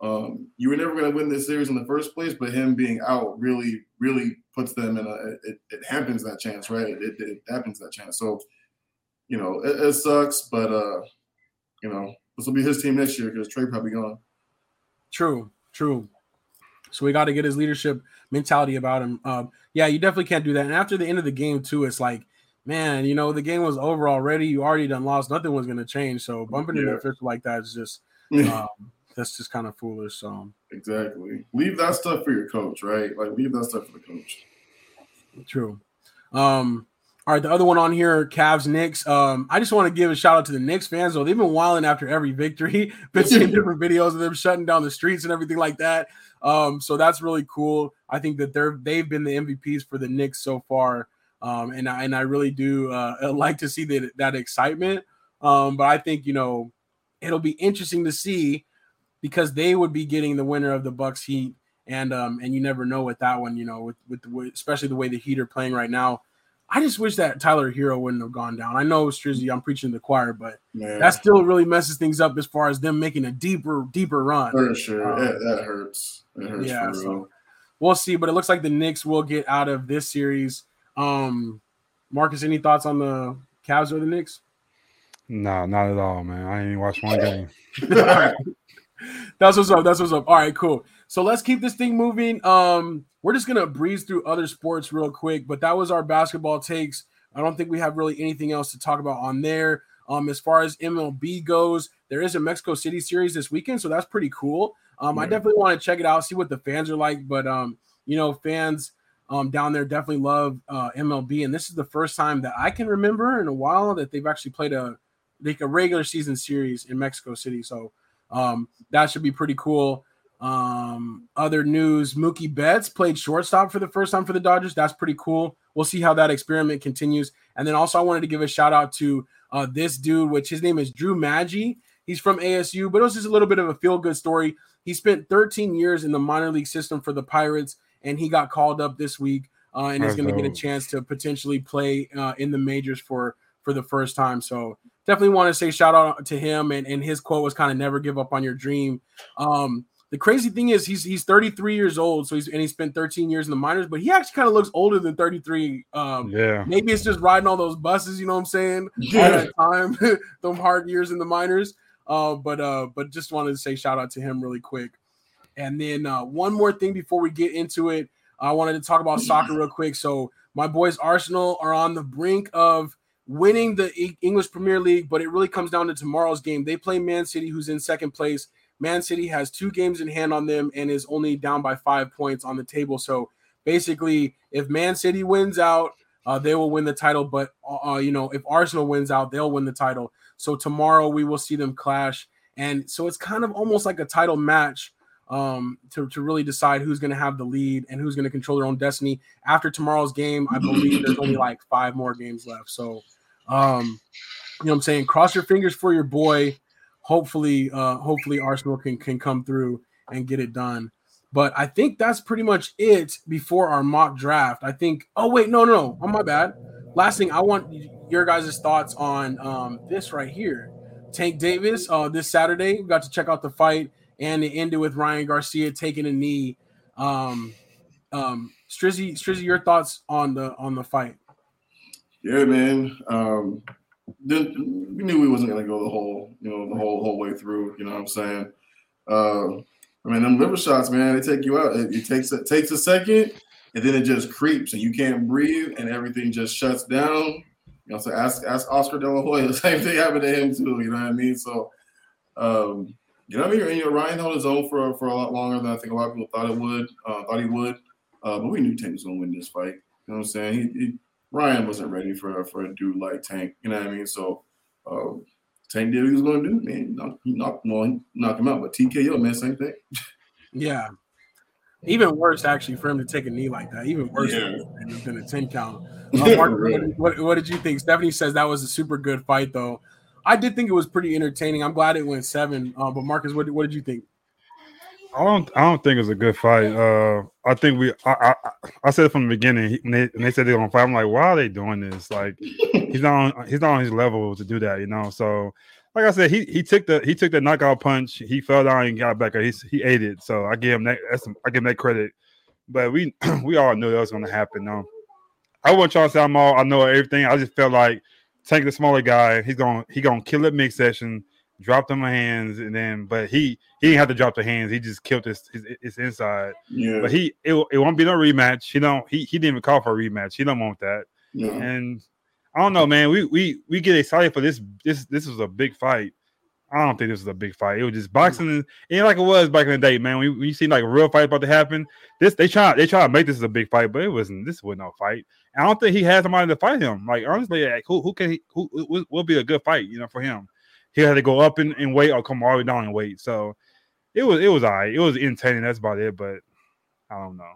Speaker 2: Um, you were never going to win this series in the first place, but him being out really, really puts them in a. It, it happens that chance, right? It, it, happens that chance. So, you know, it, it sucks, but uh, you know, this will be his team next year because Trae probably gone.
Speaker 1: True, true. So we got to get his leadership mentality about him. Um, yeah, you definitely can't do that. And after the end of the game, too, it's like, man, you know, the game was over already. You already done lost. Nothing was going to change. So bumping yeah. into an official like that is just. Um, that's just kind of foolish. So
Speaker 2: exactly, leave that stuff for your coach, right? Like leave that stuff for the coach.
Speaker 1: True. Um, all right, the other one on here, Cavs Knicks. Um, I just want to give a shout out to the Knicks fans. Though they've been wilding after every victory. Been seeing different videos of them shutting down the streets and everything like that. Um, so that's really cool. I think that they're they've been the MVPs for the Knicks so far. Um, and I and I really do uh, like to see that that excitement. Um, but I think you know it'll be interesting to see because they would be getting the winner of the Bucks Heat, and um, and you never know with that one, you know, with with the especially the way the Heat are playing right now. I just wish that Tyler Herro wouldn't have gone down. I know Strizzy, I'm preaching the choir, but Man. that still really messes things up as far as them making a deeper, deeper run.
Speaker 2: For sure, um, that, that, hurts. It hurts yeah, so
Speaker 1: we'll see. But it looks like the Knicks will get out of this series. Um, Marcus, any thoughts on the Cavs or the Knicks?
Speaker 3: No, not at all, man. I ain't watched one game.
Speaker 1: That's what's up. That's what's up. All right, cool. So let's keep this thing moving. Um, we're just gonna breeze through other sports real quick, but that was our basketball takes. I don't think we have really anything else to talk about on there. Um, as far as MLB goes, there is a Mexico City series this weekend, so that's pretty cool. Um, yeah. I definitely want to check it out, see what the fans are like. But um, you know, fans um down there definitely love uh MLB, and this is the first time that I can remember in a while that they've actually played a like a regular season series in Mexico City. So um, that should be pretty cool. Um, other news: Mookie Betts played shortstop for the first time for the Dodgers. That's pretty cool. We'll see how that experiment continues. And then also, I wanted to give a shout out to uh, this dude, which his name is Drew Maggi. He's from ASU, but it was just a little bit of a feel good story. He spent 13 years in the minor league system for the Pirates, and he got called up this week uh, and is going to get a chance to potentially play uh, in the majors for for the first time. So definitely want to say shout out to him. And, and his quote was kind of never give up on your dream. Um, the crazy thing is he's he's 33 years old, so he's and he spent 13 years in the minors, but he actually kind of looks older than 33. Um,
Speaker 3: yeah,
Speaker 1: maybe it's just riding all those buses, you know what I'm saying? Yeah. Time, those hard years in the minors. Uh, but uh, but just wanted to say shout out to him really quick. And then uh, one more thing before we get into it, I wanted to talk about soccer real quick. So my boys Arsenal are on the brink of winning the English Premier League, but it really comes down to tomorrow's game. They play Man City, who's in second place. Man City has two games in hand on them and is only down by five points on the table. So basically, if Man City wins out, uh, they will win the title. But uh, you know, if Arsenal wins out, they'll win the title. So tomorrow we will see them clash, and so it's kind of almost like a title match um, to, to really decide who's going to have the lead and who's going to control their own destiny. After tomorrow's game, I believe there's only like five more games left. So, um, you know, what I'm saying, cross your fingers for your boy. Hopefully, uh, hopefully Arsenal can can come through and get it done. But I think that's pretty much it before our mock draft. I think. Oh wait, no, no, no. Oh my bad. Last thing, I want your guys' thoughts on um, this right here. Tank Davis. Uh, this Saturday, we got to check out the fight, and it ended with Ryan Garcia taking a knee. Um, um, Strizzy, Strizzy, your thoughts on the on the fight?
Speaker 2: Yeah, man. Um, we knew we wasn't gonna go the whole, you know, the whole whole way through. You know what I'm saying? Uh, I mean, them liver shots, man, they take you out. It, it takes it takes a second, and then it just creeps, and you can't breathe, and everything just shuts down. You know, so ask ask Oscar De La Hoya. The same thing happened to him too. You know what I mean? So, um, you know what I mean? You know, Ryan held his own for for a lot longer than I think a lot of people thought it would. Uh, thought he would, uh, but we knew Tank was gonna win this fight. You know what I'm saying? He, he, Ryan wasn't ready for for a dude like Tank. You know what I mean? So. Uh, Tank did what he was going to do, man. Knock, he knocked, well, he knocked him out, but TKO, man, same thing.
Speaker 1: Yeah. Even worse, actually, for him to take a knee like that. Even worse
Speaker 2: Yeah.
Speaker 1: than, than a 10 count. Uh, Mark,
Speaker 2: Really.
Speaker 1: what, what did you think? Stephanie says that was a super good fight, though. I did think it was pretty entertaining. I'm glad it went seven. Uh, but Marcus, what, what did you think?
Speaker 3: I don't. I don't think it's a good fight. Uh, I think we. I. I, I said from the beginning he, when, they, when they said they're gonna fight. I'm like, why are they doing this? Like, he's not. On, he's not on his level to do that. You know. So, like I said, he he took the he took the knockout punch. He fell down and got back. up. He he ate it. So I give him that. That's, I give him that credit. But we we all knew that was gonna happen. No, I wasn't trying to say I'm all. I know everything. I just felt like Tank the smaller guy. He's gonna he gonna kill it mid session. Dropped him my hands, and then but he he didn't have to drop the hands. He just killed his his, his inside.
Speaker 2: Yeah,
Speaker 3: But he it, it won't be no rematch. He don't he he didn't even call for a rematch. He don't want that.
Speaker 2: yeah.
Speaker 3: And I don't know, man. We we we get excited for this. This this was a big fight. I don't think this was a big fight. It was just boxing. Ain't like it was back in the day, man. We we see like a real fight about to happen. This they try they try to make this a big fight, but it wasn't. This was no fight. I don't think he has somebody to fight him. Like honestly, like, who who can he who, who will be a good fight? You know, for him. He had to go up in, in weight or come all the way down in weight. So it was it was all right. It was entertaining. That's about it. But I don't know.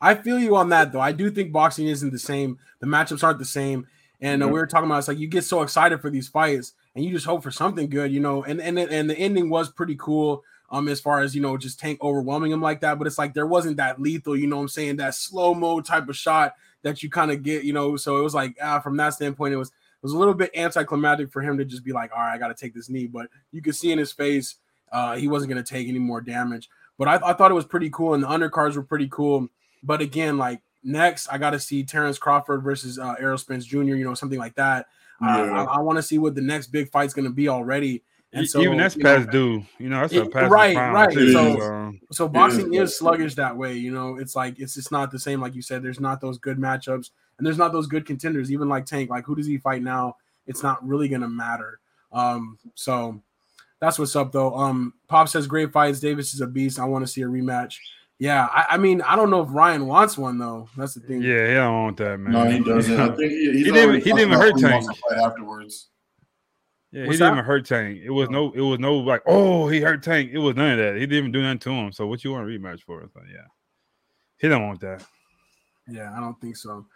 Speaker 1: I feel you on that, though. I do think boxing isn't the same. The matchups aren't the same. And uh,
Speaker 2: Mhm.
Speaker 1: we were talking about it's like you get so excited for these fights and you just hope for something good, you know. And and and the ending was pretty cool. Um, as far as you know, just Tank overwhelming him like that, but it's like there wasn't that lethal, you know what I'm saying, that slow mo type of shot that you kind of get, you know. So it was like ah, from that standpoint, it was was a little bit anticlimactic for him to just be like, all right, I got to take this knee, but you could see in his face, uh, he wasn't going to take any more damage. But I, I thought it was pretty cool, and the undercards were pretty cool. But again, like next, I got to see Terrence Crawford versus uh, Errol Spence Jr. You know, something like that. Uh, I, I want to see what the next big fight's going to be already. And so
Speaker 3: even that's
Speaker 1: you know,
Speaker 3: past due. You know, that's a past
Speaker 1: right,
Speaker 3: prime,
Speaker 1: right.
Speaker 3: too,
Speaker 2: So-
Speaker 3: so,
Speaker 1: so boxing
Speaker 2: Yeah.
Speaker 1: is sluggish that way. You know, it's like it's just not the same. Like you said, there's not those good matchups, and there's not those good contenders. Even like Tank, like who does he fight now? It's not really gonna matter. Um, so that's what's up though. Um, Pop says great fights. Davis is a beast. I want to see a rematch. Yeah, I, I mean, I don't know if Ryan wants one though. That's the thing.
Speaker 3: yeah, he don't want that, man.
Speaker 2: No, he doesn't. I think he,
Speaker 3: He didn't- he didn't hurt
Speaker 2: about who wants
Speaker 3: Tank.
Speaker 2: fight afterwards.
Speaker 3: Yeah, he
Speaker 1: What's
Speaker 3: didn't
Speaker 1: that?
Speaker 3: even hurt Tank. It was no, it was no like, oh, he hurt Tank. It was none of that. He didn't even do nothing to him. So what you want a rematch for? So yeah, he don't want that.
Speaker 1: Yeah, I don't think so.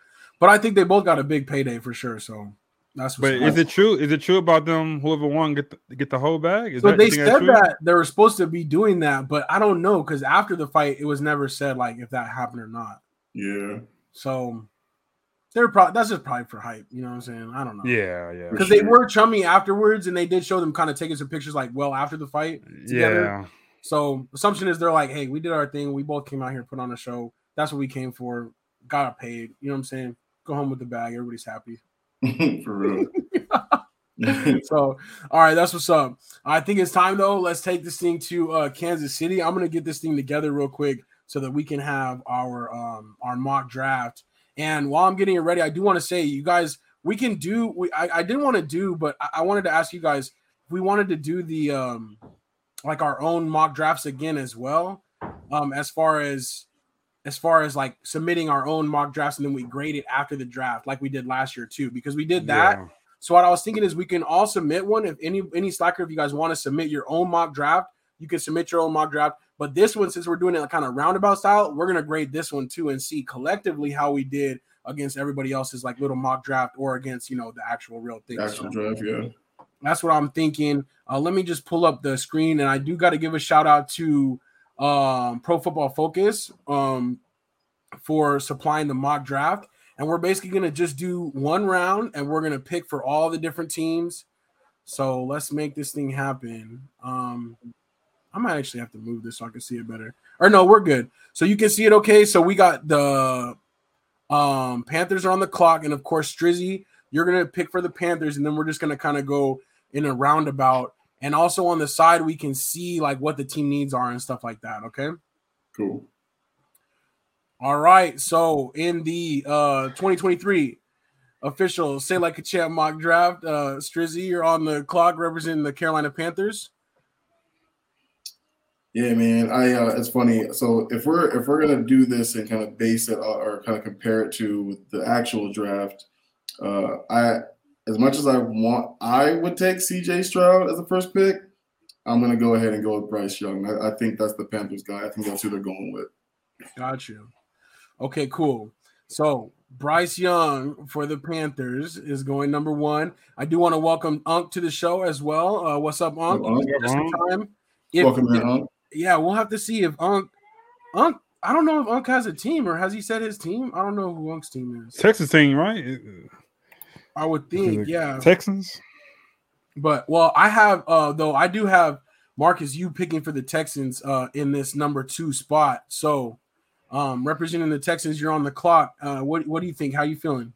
Speaker 1: But I think they both got a big payday for sure. So that's what's
Speaker 3: But
Speaker 1: up.
Speaker 3: is it true? Is it true about them? Whoever won get the, get the whole bag? Is
Speaker 1: So
Speaker 3: that,
Speaker 1: they
Speaker 3: you think that's
Speaker 1: said
Speaker 3: true?
Speaker 1: that they were supposed to be doing that, but I don't know because after the fight, it was never said like if that happened or not.
Speaker 2: Yeah.
Speaker 1: So they're probably that's just probably for hype. You know what I'm saying? I don't know.
Speaker 3: Yeah, yeah,
Speaker 1: because they
Speaker 2: sure.
Speaker 1: were chummy afterwards, and they did show them kind of taking some pictures like well after the fight. together.
Speaker 3: yeah.
Speaker 1: So assumption is they're like, hey, we did our thing. We both came out here, put on a show. That's what we came for. Got paid. You know what I'm saying? Go home with the bag. Everybody's happy.
Speaker 2: For real.
Speaker 1: so, all right, that's what's up. I think it's time though. Let's take this thing to uh, Kansas City. I'm gonna get this thing together real quick so that we can have our um, our mock draft. And while I'm getting it ready, I do want to say, you guys, we can do. We I, I didn't want to do, but I, I wanted to ask you guys if we wanted to do the um like our own mock drafts again as well. Um, as far as as far as like submitting our own mock drafts and then we grade it after the draft, like we did last year too, because we did that. Yeah. So what I was thinking is we can all submit one. If any any SLACer, if you guys want to submit your own mock draft, you can submit your own mock draft. But this one, since we're doing it like kind of roundabout style, we're gonna grade this one too and see collectively how we did against everybody else's like little mock draft or against you know the actual real thing.
Speaker 2: Actual so, draft, yeah.
Speaker 1: That's what I'm thinking. Uh, let me just pull up the screen, and I do got to give a shout out to um, Pro Football Focus um, for supplying the mock draft. And we're basically going to just do one round and we're going to pick for all the different teams. So let's make this thing happen. Um, I might actually have to move this so I can see it better. Or no, we're good. So you can see it okay. So we got the um, Panthers are on the clock. And of course, Strizzy, you're going to pick for the Panthers. And then we're just going to kind of go in a roundabout. And also on the side, we can see like what the team needs are and stuff like that. Okay.
Speaker 2: Cool.
Speaker 1: All right. So in the uh 2023 official say like a champ mock draft, uh Strizzy, you're on the clock representing the Carolina Panthers.
Speaker 2: Yeah, man. I uh it's funny. So if we're if we're gonna do this and kind of base it uh, or kind of compare it to the actual draft, uh I as much as I want I would take CJ Stroud as the first pick, I'm gonna go ahead and go with Bryce Young. I, I think that's the Panthers guy. I think that's who they're going with.
Speaker 1: Got you. Okay, cool. So Bryce Young for the Panthers is going number one. I do want to welcome Unc to the show as well. Uh, what's up, Unc?
Speaker 2: Time. If, welcome,
Speaker 1: if, Unc. Yeah, we'll have to see if Unc, Unc. I don't know if Unc has a team or has he said his team. I don't know who Unc's team is.
Speaker 3: Texas team, right?
Speaker 1: I would think, yeah.
Speaker 3: Texans.
Speaker 1: But well, I have uh though I do have Marcus you picking for the Texans uh in this number two spot. So um, representing the Texans, you're on the clock. Uh, what what do you think? How you feeling?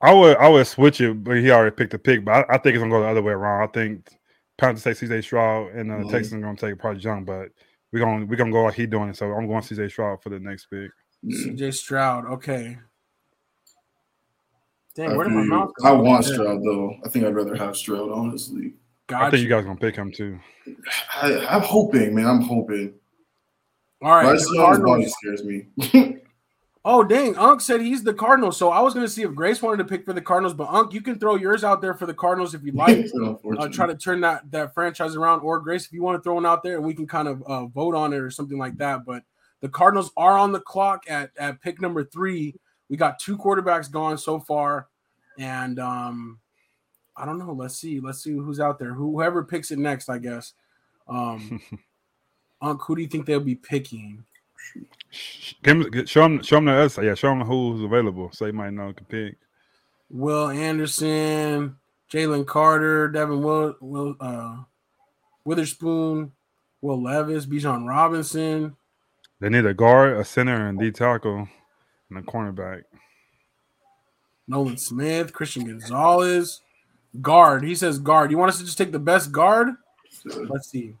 Speaker 3: I would I would switch it, but he already picked the pick. But I, I think it's gonna go the other way around. I think Panthers take CJ Stroud and uh, mm-hmm. Texans are gonna take probably Young, but we're gonna we're gonna go like he doing it. So I'm going CJ Stroud for the next pick.
Speaker 1: CJ Stroud, okay.
Speaker 2: Dang, where did my mouth I want Stroud though. I think I'd rather have Stroud, honestly.
Speaker 3: Gotcha. I think you guys gonna pick him too.
Speaker 2: I, I'm hoping, man. I'm hoping.
Speaker 1: All right.
Speaker 2: Bryce Young's body scares me.
Speaker 1: oh dang! Unc said he's the Cardinals. So I was going to see if Grace wanted to pick for the Cardinals, but Unc, you can throw yours out there for the Cardinals if you like. uh, try to turn that that franchise around, or Grace, if you want to throw one out there, and we can kind of uh, vote on it or something like that. But the Cardinals are on the clock at at pick number three. We got two quarterbacks gone so far, and um, I don't know. Let's see. Let's see who's out there. Whoever picks it next, I guess. Um, Unc, who do you think they'll be picking?
Speaker 3: Show them, show them the other Yeah, show them who's available so they might know who to pick.
Speaker 1: Will Anderson, Jalen Carter, Devin Will, Will uh, Witherspoon, Will Levis, Bijan Robinson.
Speaker 3: They need a guard, a center, and D tackle, and a cornerback.
Speaker 1: Nolan Smith, Christian Gonzalez, guard. He says guard. You want us to just take the best guard? Let's see.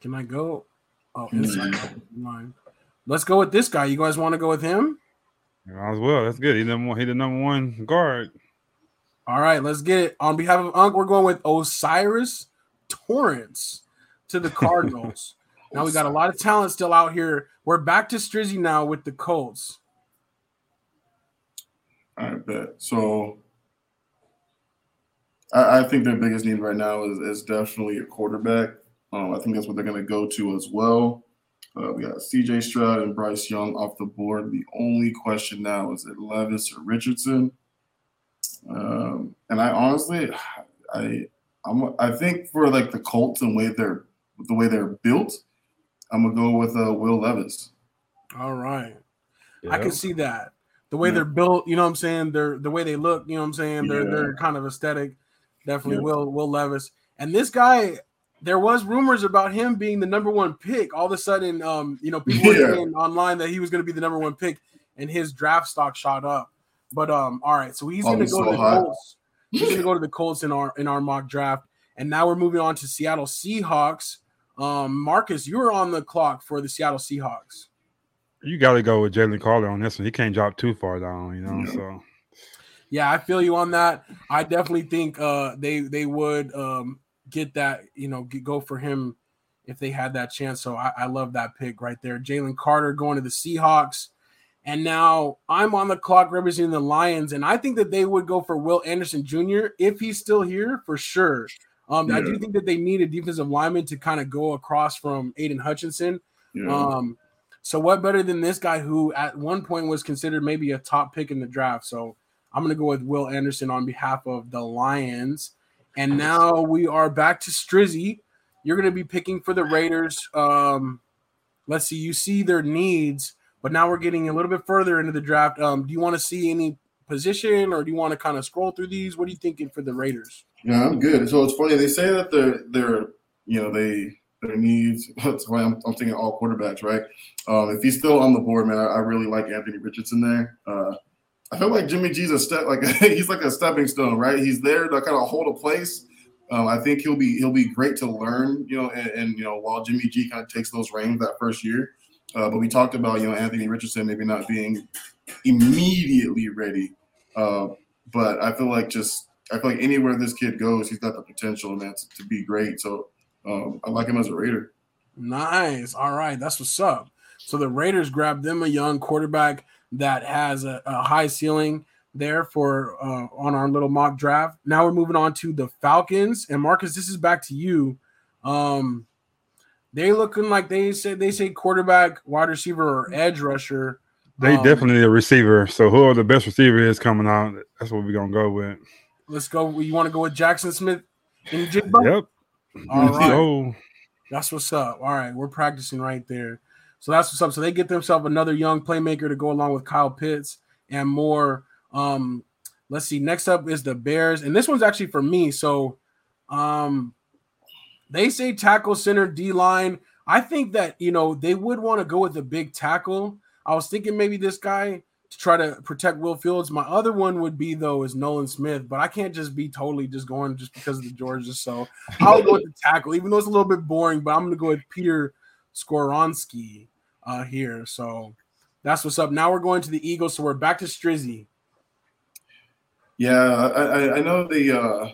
Speaker 1: Can I go? Oh, inside line. Let's go with this guy. You guys want to go with him?
Speaker 3: Might as well. That's good. He the he the number one guard.
Speaker 1: All right, let's get it. On behalf of Unc, we're going with O'Cyrus Torrence to the Cardinals. Now we got a lot of talent still out here. We're back to Strizzy now with the Colts.
Speaker 2: I bet. So I, I, think their biggest need right now is, is definitely a quarterback. Um, I think that's what they're going to go to as well. Uh, we got CJ Stroud and Bryce Young off the board. The only question now is it Levis or Richardson? Um, and I honestly, I, I'm, I think for like the Colts and way they're the way they're built, I'm gonna go with uh, Will Levis.
Speaker 1: All right, I can see that the way yeah. they're built. You know what I'm saying? They're the way they look. You know what I'm saying? They're yeah. they're kind of aesthetic. Definitely yeah. Will Will Levis. And this guy, there was rumors about him being the number one pick. All of a sudden, um, you know, people yeah. were saying online that he was going to be the number one pick, and his draft stock shot up. But um, all right, so he's oh, gonna go so to the hot. Colts. He's gonna go to the Colts in our in our mock draft. And now we're moving on to Seattle Seahawks. Um, Marcus, you're on the clock for the Seattle Seahawks.
Speaker 3: You got to go with Jalen Carter on this one. He can't drop too far down, you know. So,
Speaker 1: yeah, I feel you on that. I definitely think uh, they they would um, get that, you know, get, go for him if they had that chance. So I, I love that pick right there. Jalen Carter going to the Seahawks. And now I'm on the clock representing the Lions, and I think that they would go for Will Anderson Jr. if he's still here for sure. Um, yeah. I do think that they need a defensive lineman to kind of go across from Aidan Hutchinson. Yeah. Um, so what better than this guy who at one point was considered maybe a top pick in the draft? So I'm going to go with Will Anderson on behalf of the Lions. And now we are back to Strizzy. You're going to be picking for the Raiders. Um, let's see. You see their needs, but now we're getting a little bit further into the draft. Um, do you want to see any position, or do you want to kind of scroll through these? What are you thinking for the Raiders?
Speaker 2: Yeah, I'm good. So it's funny they say that they're they're you know they their needs. That's why I'm, I'm thinking all quarterbacks, right? Um, if he's still on the board, man, I, I really like Anthony Richardson there. Uh, I feel like Jimmy G's a step like he's like a stepping stone, right? He's there to kind of hold a place. Um, I think he'll be he'll be great to learn, you know, and, and, you know while Jimmy G kind of takes those reins that first year. Uh, but we talked about you know Anthony Richardson maybe not being immediately ready, uh, but I feel like just I feel like anywhere this kid goes, he's got the potential, man, to, to be great. So um, I like him as a Raider.
Speaker 1: Nice. All right, that's what's up. So the Raiders grabbed them a young quarterback that has a, a high ceiling there for uh, on our little mock draft. Now we're moving on to the Falcons and Marcus. This is back to you. Um, they looking like they said they say quarterback, wide receiver, or edge rusher.
Speaker 3: They um, definitely need a receiver. So whoever the best receiver is coming out, that's what we're gonna go with.
Speaker 1: Let's go. You want to go with Jackson Smith
Speaker 3: and Jigba? Yep.
Speaker 1: All right. That's what's up. All right, we're practicing right there. So that's what's up. So they get themselves another young playmaker to go along with Kyle Pitts and more. Um, let's see. Next up is the Bears, and this one's actually for me. So, um, they say tackle center D line. I think that you know they would want to go with the big tackle. I was thinking maybe this guy to try to protect Will Fields. My other one would be though is Nolan Smith, but I can't just be totally just going just because of the Georgia. So I'll go with the tackle, even though it's a little bit boring. But I'm going to go with Peter Skoronski uh, here. So that's what's up. Now we're going to the Eagles. So we're back to Strizzy.
Speaker 2: Yeah, I, I know the uh,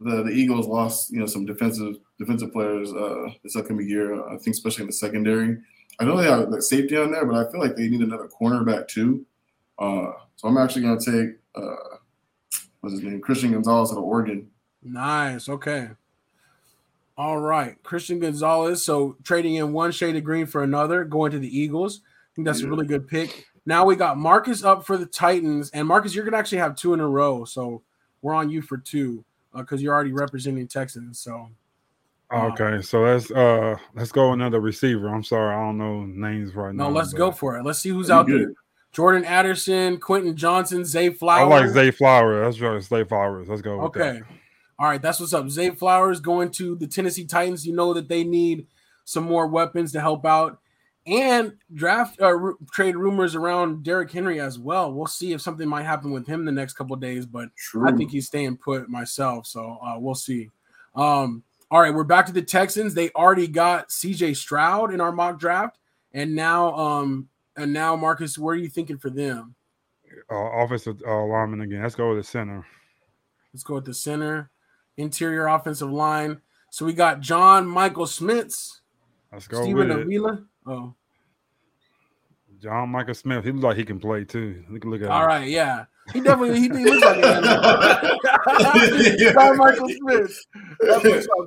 Speaker 2: the the Eagles lost you know some defensive defensive players uh, this upcoming year. I think especially in the secondary. I know they have like safety on there, but I feel like they need another cornerback too. Uh, so I'm actually going to take uh, what's his name, Christian Gonzalez out of Oregon.
Speaker 1: Nice. Okay. All right, Christian Gonzalez. So trading in one shade of green for another, going to the Eagles. I think that's yeah. a really good pick. Now we got Marcus up for the Titans, and Marcus, you're gonna actually have two in a row. So we're on you for two because uh, you're already representing Texans. So
Speaker 3: um, okay, so let's uh let's go another receiver. I'm sorry, I don't know names right
Speaker 1: no,
Speaker 3: now.
Speaker 1: No, let's but... go for it. Let's see who's out good. there. Jordan Addison, Quentin Johnson, Zay Flowers.
Speaker 3: I like Zay Flowers. That's right, Zay Flowers. Let's go.
Speaker 1: okay. That. All right, that's what's up. Zay Flowers going to the Tennessee Titans. You know that they need some more weapons to help out, and draft uh, r- trade rumors around Derrick Henry as well. We'll see if something might happen with him the next couple days, but True. I think he's staying put myself. So uh, we'll see. Um, all right, we're back to the Texans. They already got CJ Stroud in our mock draft, and now um, and now, Marcus, where are you thinking for them?
Speaker 3: Uh, offensive uh, lineman again. Let's go with the center.
Speaker 1: Let's go with the center. Interior offensive line. So we got John Michael Schmitz.
Speaker 3: Let's go Steven with Avila.
Speaker 1: It. Oh.
Speaker 3: John Michael Smith. He looks like he can play too. Look, look at
Speaker 1: All him. right, yeah. He definitely he, he looks like it. John Michael Smith.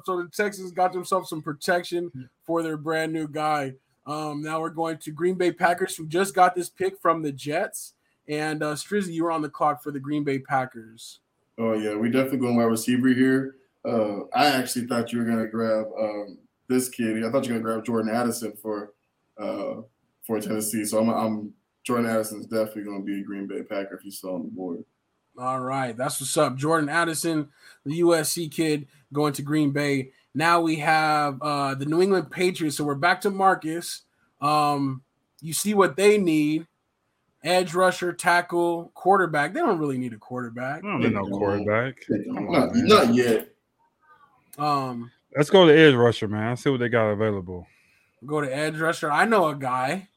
Speaker 1: So the Texans got themselves some protection for their brand new guy. Um, now we're going to Green Bay Packers, who just got this pick from the Jets. And uh, Strizzy, you were on the clock for the Green Bay Packers.
Speaker 2: Oh yeah, we definitely going wide receiver here. Uh, I actually thought you were gonna grab um, this kid. I thought you were gonna grab Jordan Addison for uh, for Tennessee. So I'm, I'm Jordan Addison's definitely gonna be a Green Bay Packer if he's still on the board.
Speaker 1: All right, that's what's up. Jordan Addison, the USC kid, going to Green Bay. Now we have uh, the New England Patriots. So we're back to Marcus. Um, you see what they need. edge rusher, tackle, quarterback. They don't really need a quarterback.
Speaker 3: I don't need no quarterback. On,
Speaker 2: Not, not yet.
Speaker 1: Um,
Speaker 3: Let's go to edge rusher, man. Let's see what they got available.
Speaker 1: go to edge rusher. I know a guy,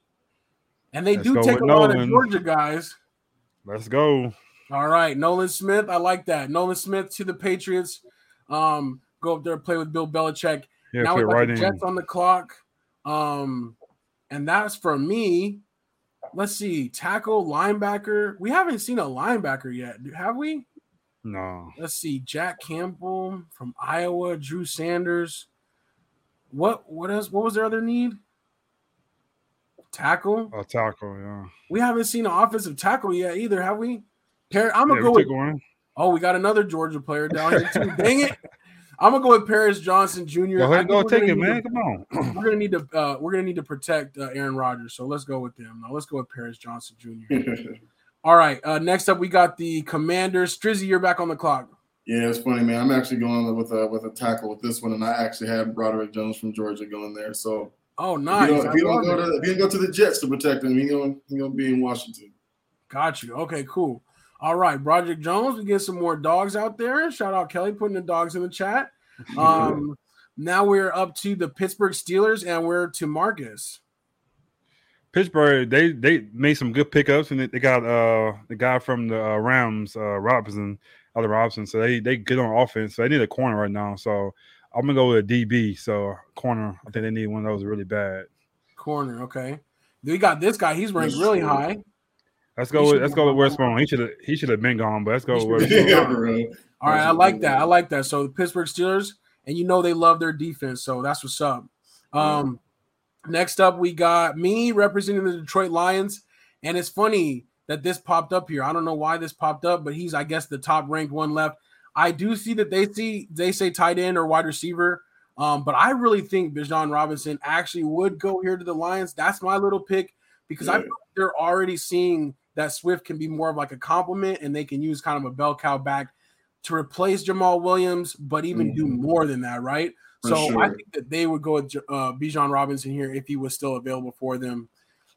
Speaker 1: and they
Speaker 3: Let's
Speaker 1: do take a
Speaker 3: with
Speaker 1: lot of Georgia guys.
Speaker 3: Let's go.
Speaker 1: All right, Nolan Smith. I like that. Nolan Smith to the Patriots. Um, go up there and play with Bill Belichick.
Speaker 3: Yeah,
Speaker 1: now
Speaker 3: fit
Speaker 1: got
Speaker 3: right
Speaker 1: the
Speaker 3: in.
Speaker 1: Jets on the clock. Um, and that's for me. Let's see, tackle, linebacker. We haven't seen a linebacker yet, have we?
Speaker 3: No.
Speaker 1: Let's see, Jack Campbell from Iowa, Drew Sanders. What what else? What was their other need? Tackle.
Speaker 3: A tackle, yeah.
Speaker 1: We haven't seen an offensive tackle yet either, have we? I'm gonna
Speaker 3: yeah,
Speaker 1: go with
Speaker 3: one.
Speaker 1: Oh, we got another Georgia player down here too. Dang it! I'm gonna go with Paris Johnson Jr.
Speaker 3: Go
Speaker 1: I
Speaker 3: ahead,
Speaker 1: think
Speaker 3: go take it, man.
Speaker 1: to-
Speaker 3: Come on.
Speaker 1: we're gonna need to uh, we're gonna need to protect uh, Aaron Rodgers, so let's go with them. Now let's go with Paris Johnson Jr. All right. Uh, next up, we got the Commanders. Strizzy, you're back on the clock.
Speaker 2: Yeah, it's funny, man. I'm actually going with a with a tackle with this one, and I actually had Broderick Jones from Georgia going there. So
Speaker 1: Oh,
Speaker 2: if
Speaker 1: nice.
Speaker 2: you don't, if you don't go to if you don't go to the Jets to protect him, he gonna he gonna be in Washington.
Speaker 1: Got you. Okay, cool. All right, Broderick Jones. We get some more dogs out there. Shout out Kelly putting the dogs in the chat. Um, now we're up to the Pittsburgh Steelers, and we're to Marcus.
Speaker 3: Pittsburgh, they they made some good pickups, and they, they got uh the guy from the uh, Rams, uh, Robinson, other Robinson. So they they good on offense. So they need a corner right now. So I'm gonna go with a DB. So corner, I think they need one of those really bad.
Speaker 1: Corner. Okay. We got this guy. He's ranked really
Speaker 2: sir.
Speaker 1: high.
Speaker 3: Let's go
Speaker 1: should
Speaker 3: with let's go with
Speaker 1: on
Speaker 3: Westbone. He should have he should have been gone, but let's go
Speaker 1: He
Speaker 3: with
Speaker 1: should be
Speaker 2: bro.
Speaker 1: All right, I like that. I like that. So the Pittsburgh Steelers, and you know they love their defense, so that's what's up. Um, next up we got me representing the Detroit Lions, and it's funny that this popped up here. I don't know why this popped up, but he's I guess the top ranked one left. I do see that they see they say tight end or wide receiver, um, but I really think Bijan Robinson actually would go here to the Lions. That's my little pick because I
Speaker 2: Yeah.
Speaker 1: feel like they're already seeing that Swift can be more of like a complement, and they can use kind of a bell cow back to replace Jamaal Williams, but even do
Speaker 2: Mhm.
Speaker 1: more than that, right?
Speaker 2: For
Speaker 1: so I think that they would go with uh, Bijan Robinson here if he was still available for them.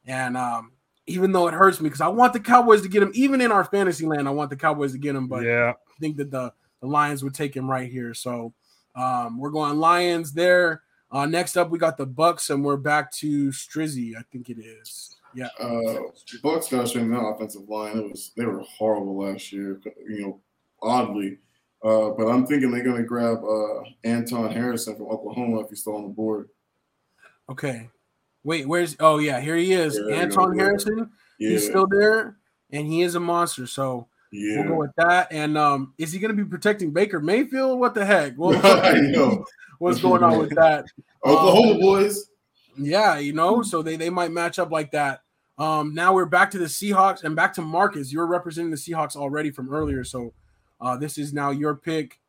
Speaker 1: And um, even though it hurts me because I want the Cowboys to get him, even in our fantasy land, I want the Cowboys to get him, but
Speaker 3: Yeah,
Speaker 1: I think that the, the Lions would take him right here. So um, we're going Lions there. Uh, next up, we got the Bucs, and we're back to Strizzy. I think it is. Yeah.
Speaker 2: Uh, Bucs got to strengthen that offensive line. It was they were horrible last year. You know, oddly. Uh, but I'm thinking they're going to grab uh, Anton Harrison from Oklahoma if he's still on the board.
Speaker 1: Okay. Wait, where's? Oh yeah, here he is,
Speaker 2: Yeah,
Speaker 1: Anton. Harrison.
Speaker 2: Yeah,
Speaker 1: He's still there, and he is a monster. So
Speaker 2: yeah.
Speaker 1: we'll go with that. And um, is he going to be protecting Baker Mayfield? What the heck? Well,
Speaker 2: I know.
Speaker 1: what's going on with that?
Speaker 2: Oklahoma boys.
Speaker 1: Yeah, you know, so they they might match up like that. Um, now we're back to the Seahawks and back to Marcus. You're representing the Seahawks already from earlier, so uh, this is now your pick.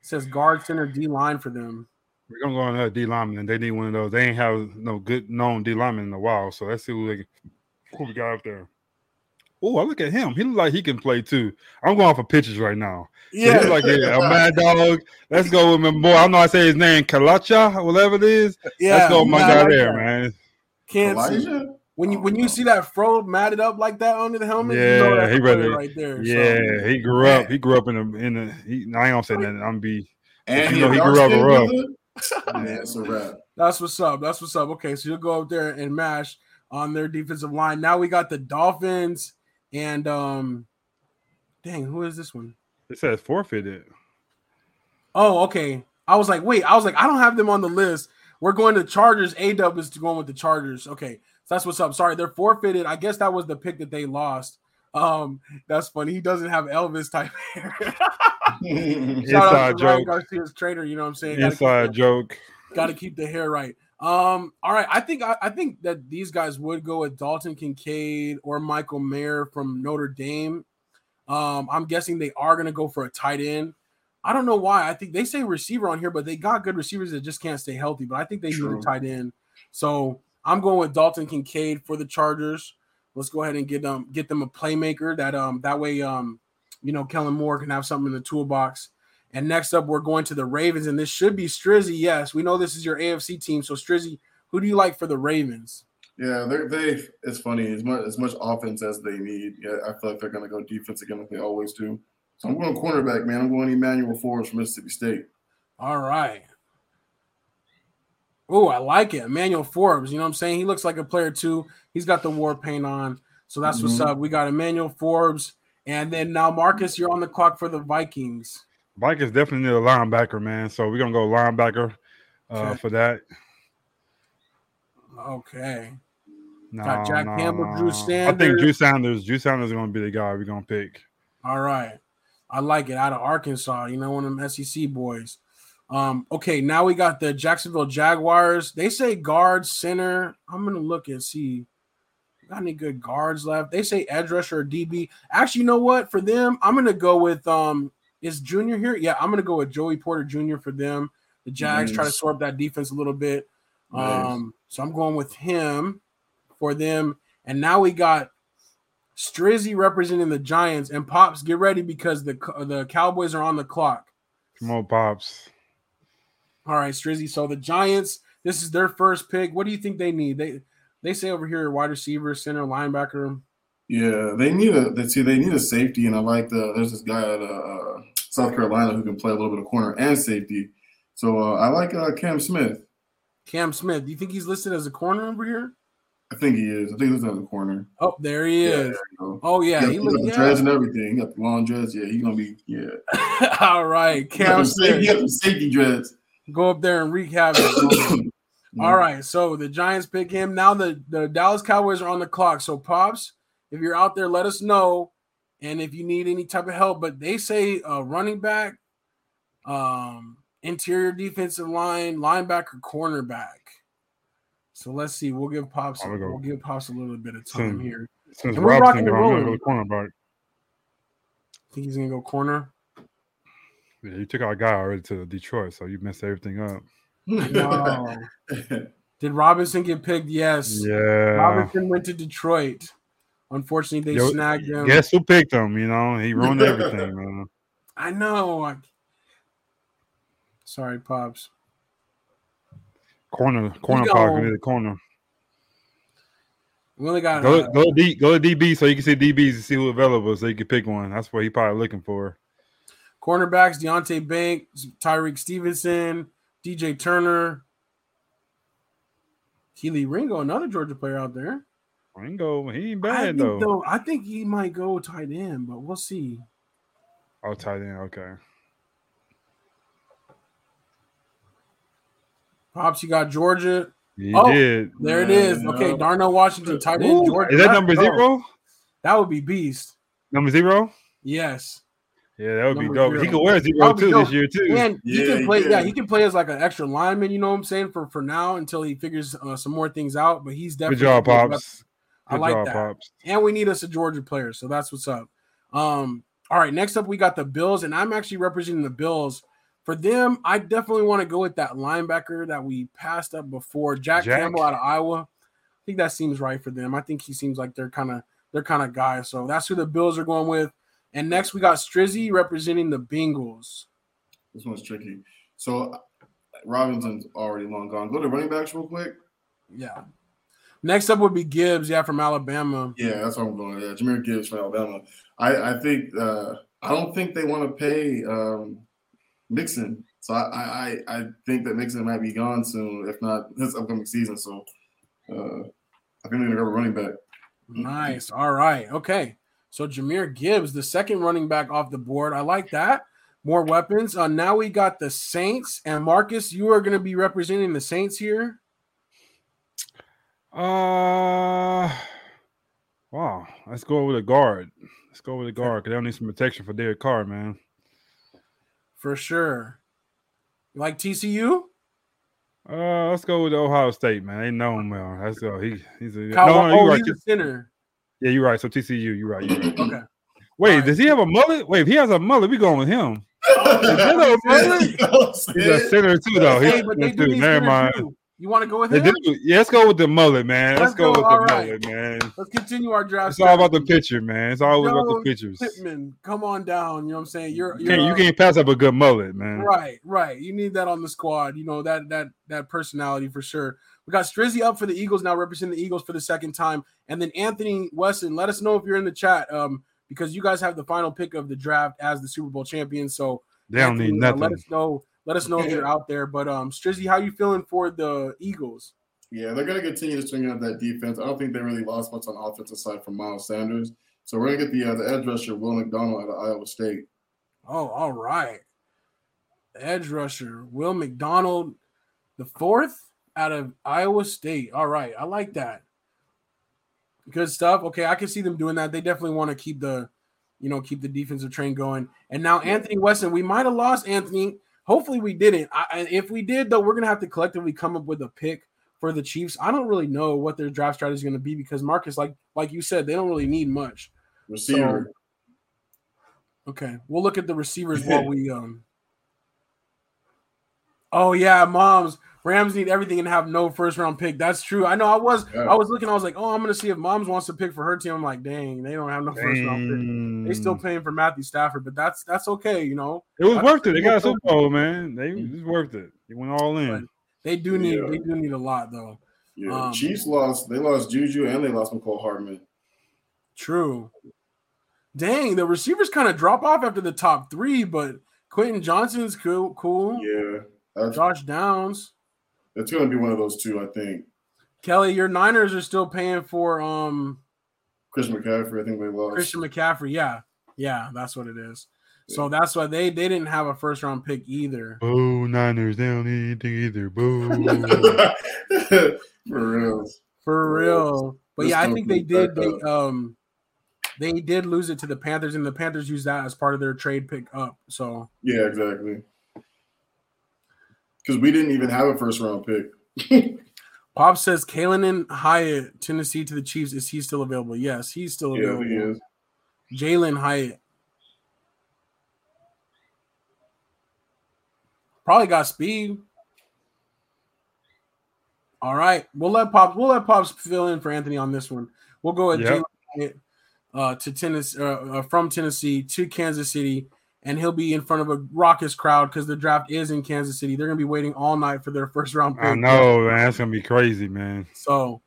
Speaker 1: It says guard, center, D line for them.
Speaker 3: we're gonna go on another D lineman. They need one of those. They ain't have no good known D lineman in a while. So let's see who they who we got up there. Oh, I look at him. He look like he can play too. I'm going for pitches right now.
Speaker 1: Yeah,
Speaker 3: he's like yeah, a mad dog. Let's go with my boy. I know I say his name, Kalacha, whatever it is.
Speaker 1: yeah.
Speaker 3: Let's go with my guy
Speaker 1: like
Speaker 3: there,
Speaker 1: that.
Speaker 3: man.
Speaker 1: Can't see.
Speaker 2: Elijah?
Speaker 1: When you oh, when you see that fro matted up like that under the helmet, you
Speaker 3: Yeah,
Speaker 1: know
Speaker 3: he
Speaker 1: a
Speaker 3: ready.
Speaker 1: right there.
Speaker 3: Yeah,
Speaker 1: so.
Speaker 3: he grew up. He grew up in the in the. He, I ain't gonna say nothing. I'm be.
Speaker 2: And
Speaker 3: You
Speaker 2: he,
Speaker 3: know, he
Speaker 2: he
Speaker 3: grew up rough.
Speaker 2: Man, it's a wrap.
Speaker 1: That's what's up. That's what's up. Okay, so you'll go up there and mash on their defensive line. Now we got the Dolphins and um dang, who is this one?
Speaker 3: It says forfeited.
Speaker 1: Oh, okay. I was like, wait, I was like, I don't have them on the list. We're going to Chargers. A dub is going with the Chargers. Okay, so that's what's up. Sorry, they're forfeited. I guess that was the pick that they lost. Um, that's funny. He doesn't have Elvis type hair. Shout out
Speaker 3: Inside
Speaker 1: to Ryan
Speaker 3: joke.
Speaker 1: Garcia's trainer. You know what I'm saying? Gotta keep
Speaker 3: Inside
Speaker 1: the-
Speaker 3: joke.
Speaker 1: Got to keep the hair right. Um, all right. I think I, I think that these guys would go with Dalton Kincaid or Michael Mayer from Notre Dame. Um, I'm guessing they are going to go for a tight end. I don't know why. I think they say receiver on here, but they got good receivers that just can't stay healthy. But I think they need
Speaker 2: True.
Speaker 1: a tight end. So I'm going with Dalton Kincaid for the Chargers. Let's go ahead and get them get them a playmaker that um that way um you know Kellen Moore can have something in the toolbox. And next up, we're going to the Ravens, and this should be Strizzy. Yes, we know this is your AFC team. So Strizzy, who do you like for the Ravens?
Speaker 2: Yeah, they're they. It's funny as much as much offense as they need. Yeah, I feel like they're gonna go defense again like they always do. So I'm going cornerback, man. I'm going Emmanuel Forbes from Mississippi State.
Speaker 1: All right. Oh, I like it. Emmanuel Forbes. You know what I'm saying? He looks like a player too. He's got the war paint on. So that's mm-hmm. what's up. We got Emmanuel Forbes. And then now, Marcus, you're on the clock for the Vikings.
Speaker 3: Vikings definitely need a linebacker, man. So we're gonna go linebacker uh, okay. for that.
Speaker 1: Okay.
Speaker 3: No, got Jack no, Campbell, no. Drew Sanders. I think Drew Sanders. Drew Sanders is gonna be the guy we're gonna pick.
Speaker 1: All right. I like it out of Arkansas. You know, one of them SEC boys. Um, okay, now we got the Jacksonville Jaguars. They say guard, center. I'm gonna look and see. Got any good guards left? They say edge rusher or DB. Actually, you know what? For them, I'm gonna go with um. Is Junior here? Yeah, I'm gonna go with Joey Porter Jr. for them. The Jags nice. try to sort up that defense a little bit. Nice. Um, so I'm going with him for them. And now we got Strizzy representing the Giants and Pops. Get ready because the the Cowboys are on the clock.
Speaker 3: Come on, Pops.
Speaker 1: All right, Strizzy. So the Giants, this is their first pick. What do you think they need? They they say over here wide receiver, center, linebacker.
Speaker 2: Yeah, they need a they see they need a safety, and I like the there's this guy at uh, uh, South Carolina who can play a little bit of corner and safety. So uh, I like uh, Cam Smith.
Speaker 1: Cam Smith. Do you think he's listed as a corner over here?
Speaker 2: I think he is. I think he's on the corner.
Speaker 1: Oh, there he is. Yeah, oh yeah,
Speaker 2: he, he the yeah. dreads and everything. He got the long dreads. Yeah, he's gonna be. Yeah.
Speaker 1: All right,
Speaker 2: Cam Smith. He got the safety dreads.
Speaker 1: Go up there and wreak havoc. All right, so the Giants pick him. Now the, the Dallas Cowboys are on the clock. So Pops, if you're out there, let us know. And if you need any type of help, but they say uh, running back, um, interior defensive line, linebacker, cornerback. So let's see. We'll give Pops. We'll give Pops a little bit of time since, here. Since and we're rocking and rolling. Go cornerback. Think he's gonna go corner.
Speaker 3: Yeah, you took our guy already to Detroit, so you messed everything up.
Speaker 1: No. Did Robinson get picked? Yes.
Speaker 3: Yeah.
Speaker 1: Robinson went to Detroit. Unfortunately, they Yo, snagged him.
Speaker 3: Guess who picked him? You know, he ruined everything, man.
Speaker 1: I know. Sorry, pops.
Speaker 3: Corner, corner, pocket, the corner.
Speaker 1: We only got
Speaker 3: go, uh, go D, go to DB so you can see DBs and see who's available, so you can pick one. That's what he probably looking for.
Speaker 1: Cornerbacks: Deonte Banks, Tyrique Stevenson, DJ Turner, Kelee Ringo, another Georgia player out there.
Speaker 3: Ringo, he ain't bad
Speaker 1: I
Speaker 3: though.
Speaker 1: though. I think he might go tight end, but we'll see.
Speaker 3: Oh, tight end, okay.
Speaker 1: Pops, you got Georgia.
Speaker 3: He oh, did.
Speaker 1: There it is. Okay, Darnell Washington, tight end, Georgia.
Speaker 3: Is that number zero?
Speaker 1: That would be beast.
Speaker 3: Number zero?
Speaker 1: Yes.
Speaker 3: Yeah, that would number be dope. Zero. He could wear zero too this year too.
Speaker 1: And yeah, he can play. He yeah, he can play as like an extra lineman. You know what I'm saying for for now until he figures uh, some more things out. But he's definitely
Speaker 3: good job, pops.
Speaker 1: I like job, that. Pops. And we need us a Georgia player, so that's what's up. Um, all right, next up we got the Bills, and I'm actually representing the Bills. For them, I definitely want to go with that linebacker that we passed up before, Jack, Jack, Campbell out of Iowa. I think that seems right for them. I think he seems like they're kind of they're kind of guy. So that's who the Bills are going with. And next we got Strizzy representing the Bengals.
Speaker 2: This one's tricky. So Robinson's already long gone. Go to running backs real quick.
Speaker 1: Yeah. Next up would be Gibbs, yeah, from Alabama.
Speaker 2: Yeah, that's what I'm going. Yeah, Jahmyr Gibbs from Alabama. I, I think uh, I don't think they want to pay um, Mixon. So I, I I think that Mixon might be gone soon, if not this upcoming season. So uh, I think they're gonna go running back.
Speaker 1: Nice. All right. Okay. So Jahmyr Gibbs, the second running back off the board. I like that. More weapons. Uh, now we got the Saints and Marcus. You are going to be representing the Saints here.
Speaker 3: Uh, wow. Let's go with a guard. Let's go with a guard because they'll need some protection for Derek Carr, man
Speaker 1: for sure. You like TCU?
Speaker 3: Uh, let's go with Ohio State, man. They know him well. Let's go. He, he's a
Speaker 1: Kyle, no, no, oh, right. he's a center.
Speaker 3: Yeah, you're right. So TCU, you're right. You're right.
Speaker 1: okay.
Speaker 3: Wait, right. does he have a mullet? Wait, if he has a mullet, we going with him.
Speaker 1: Oh,
Speaker 3: he's a center too, though. He's hey, a center too. Never mind. Too.
Speaker 1: You want to go with him?
Speaker 3: Yeah, let's go with the mullet, man. Let's, let's go, go, with the right. mullet, man.
Speaker 1: Let's continue our draft.
Speaker 3: It's all about the picture, man. It's always about the pictures.
Speaker 1: Pittman, come on down. You know what I'm saying? You're,
Speaker 3: you're you, can't, you can't pass up a good mullet, man.
Speaker 1: Right, right. You need that on the squad. You know that that that personality for sure. We got Strizzy up for the Eagles now, representing the Eagles for the second time, and then Anthony Weston. Let us know if you're in the chat, um, because you guys have the final pick of the draft as the Super Bowl champion. So
Speaker 3: They don't
Speaker 1: Anthony,
Speaker 3: need
Speaker 1: uh,
Speaker 3: nothing.
Speaker 1: let us know. Let us know if you're out there. But um, Strizzy, how you feeling for the Eagles?
Speaker 2: Yeah, they're going to continue to string out that defense. I don't think they really lost much on offense aside from Miles Sanders. So we're going to get the uh, the edge rusher Will McDonald out of Iowa State.
Speaker 1: Oh, all right. Edge rusher Will McDonald, the fourth out of Iowa State. All right, I like that. Good stuff. Okay, I can see them doing that. They definitely want to keep the, you know, keep the defensive train going. And now Anthony Weston, we might have lost Anthony. Hopefully we didn't. I, if we did, though, we're gonna have to collectively come up with a pick for the Chiefs. I don't really know what their draft strategy is gonna be because Marcus, like like you said, they don't really need much.
Speaker 2: Receiver.
Speaker 1: Okay, we'll look at the receivers while we um. Oh yeah, moms. Rams need everything and have no first round pick. That's true. I know. I was
Speaker 2: Yeah.
Speaker 1: I was looking. I was like, oh, I'm gonna see if moms wants to pick for her team. I'm like, dang, they don't have no first round pick. They still paying for Matthew Stafford, but that's that's okay. You know,
Speaker 3: It was
Speaker 1: I-
Speaker 3: worth it. They got a Super Bowl, man. They it was worth it. They went all in.
Speaker 1: they do need
Speaker 2: Yeah.
Speaker 1: they do need a lot though.
Speaker 2: Yeah,
Speaker 1: Um,
Speaker 2: Chiefs lost. They lost Juju and they lost Mecole Hardman.
Speaker 1: True. Dang, the receivers kind of drop off after the top three, but Quentin Johnson's cool. Cool.
Speaker 2: Yeah, that's,
Speaker 1: Josh Downs.
Speaker 2: It's going to be one of those two. I think.
Speaker 1: Kelly, your Niners are still paying for um
Speaker 2: Christian McCaffrey. I think they lost.
Speaker 1: Christian McCaffrey. Yeah, yeah, that's what it is. So that's why they they didn't have a first round pick either.
Speaker 3: Boo Niners, they don't need anything either. Boo.
Speaker 2: For real.
Speaker 1: For real. But
Speaker 2: This
Speaker 1: yeah, I think they did. They um they did lose it to the Panthers, and the Panthers used that as part of their trade pick up. So
Speaker 2: Yeah, exactly. Because we didn't even have a first round pick.
Speaker 1: Pop says Kalen and Hyatt, Tennessee to the Chiefs. Is he still available? Yes, he's still
Speaker 2: yeah,
Speaker 1: available.
Speaker 2: he is.
Speaker 1: Jalin Hyatt. Probably got speed. All right, we'll let Pops. We'll let Pops fill in for Anthony on this one. We'll go with
Speaker 3: Yep.
Speaker 1: Jalin Hyatt uh, to Tennessee, uh, uh, from Tennessee to Kansas City, and he'll be in front of a raucous crowd because the draft is in Kansas City. They're gonna be waiting all night for their first round pick.
Speaker 3: I know, man. That's gonna be crazy, man.
Speaker 1: So,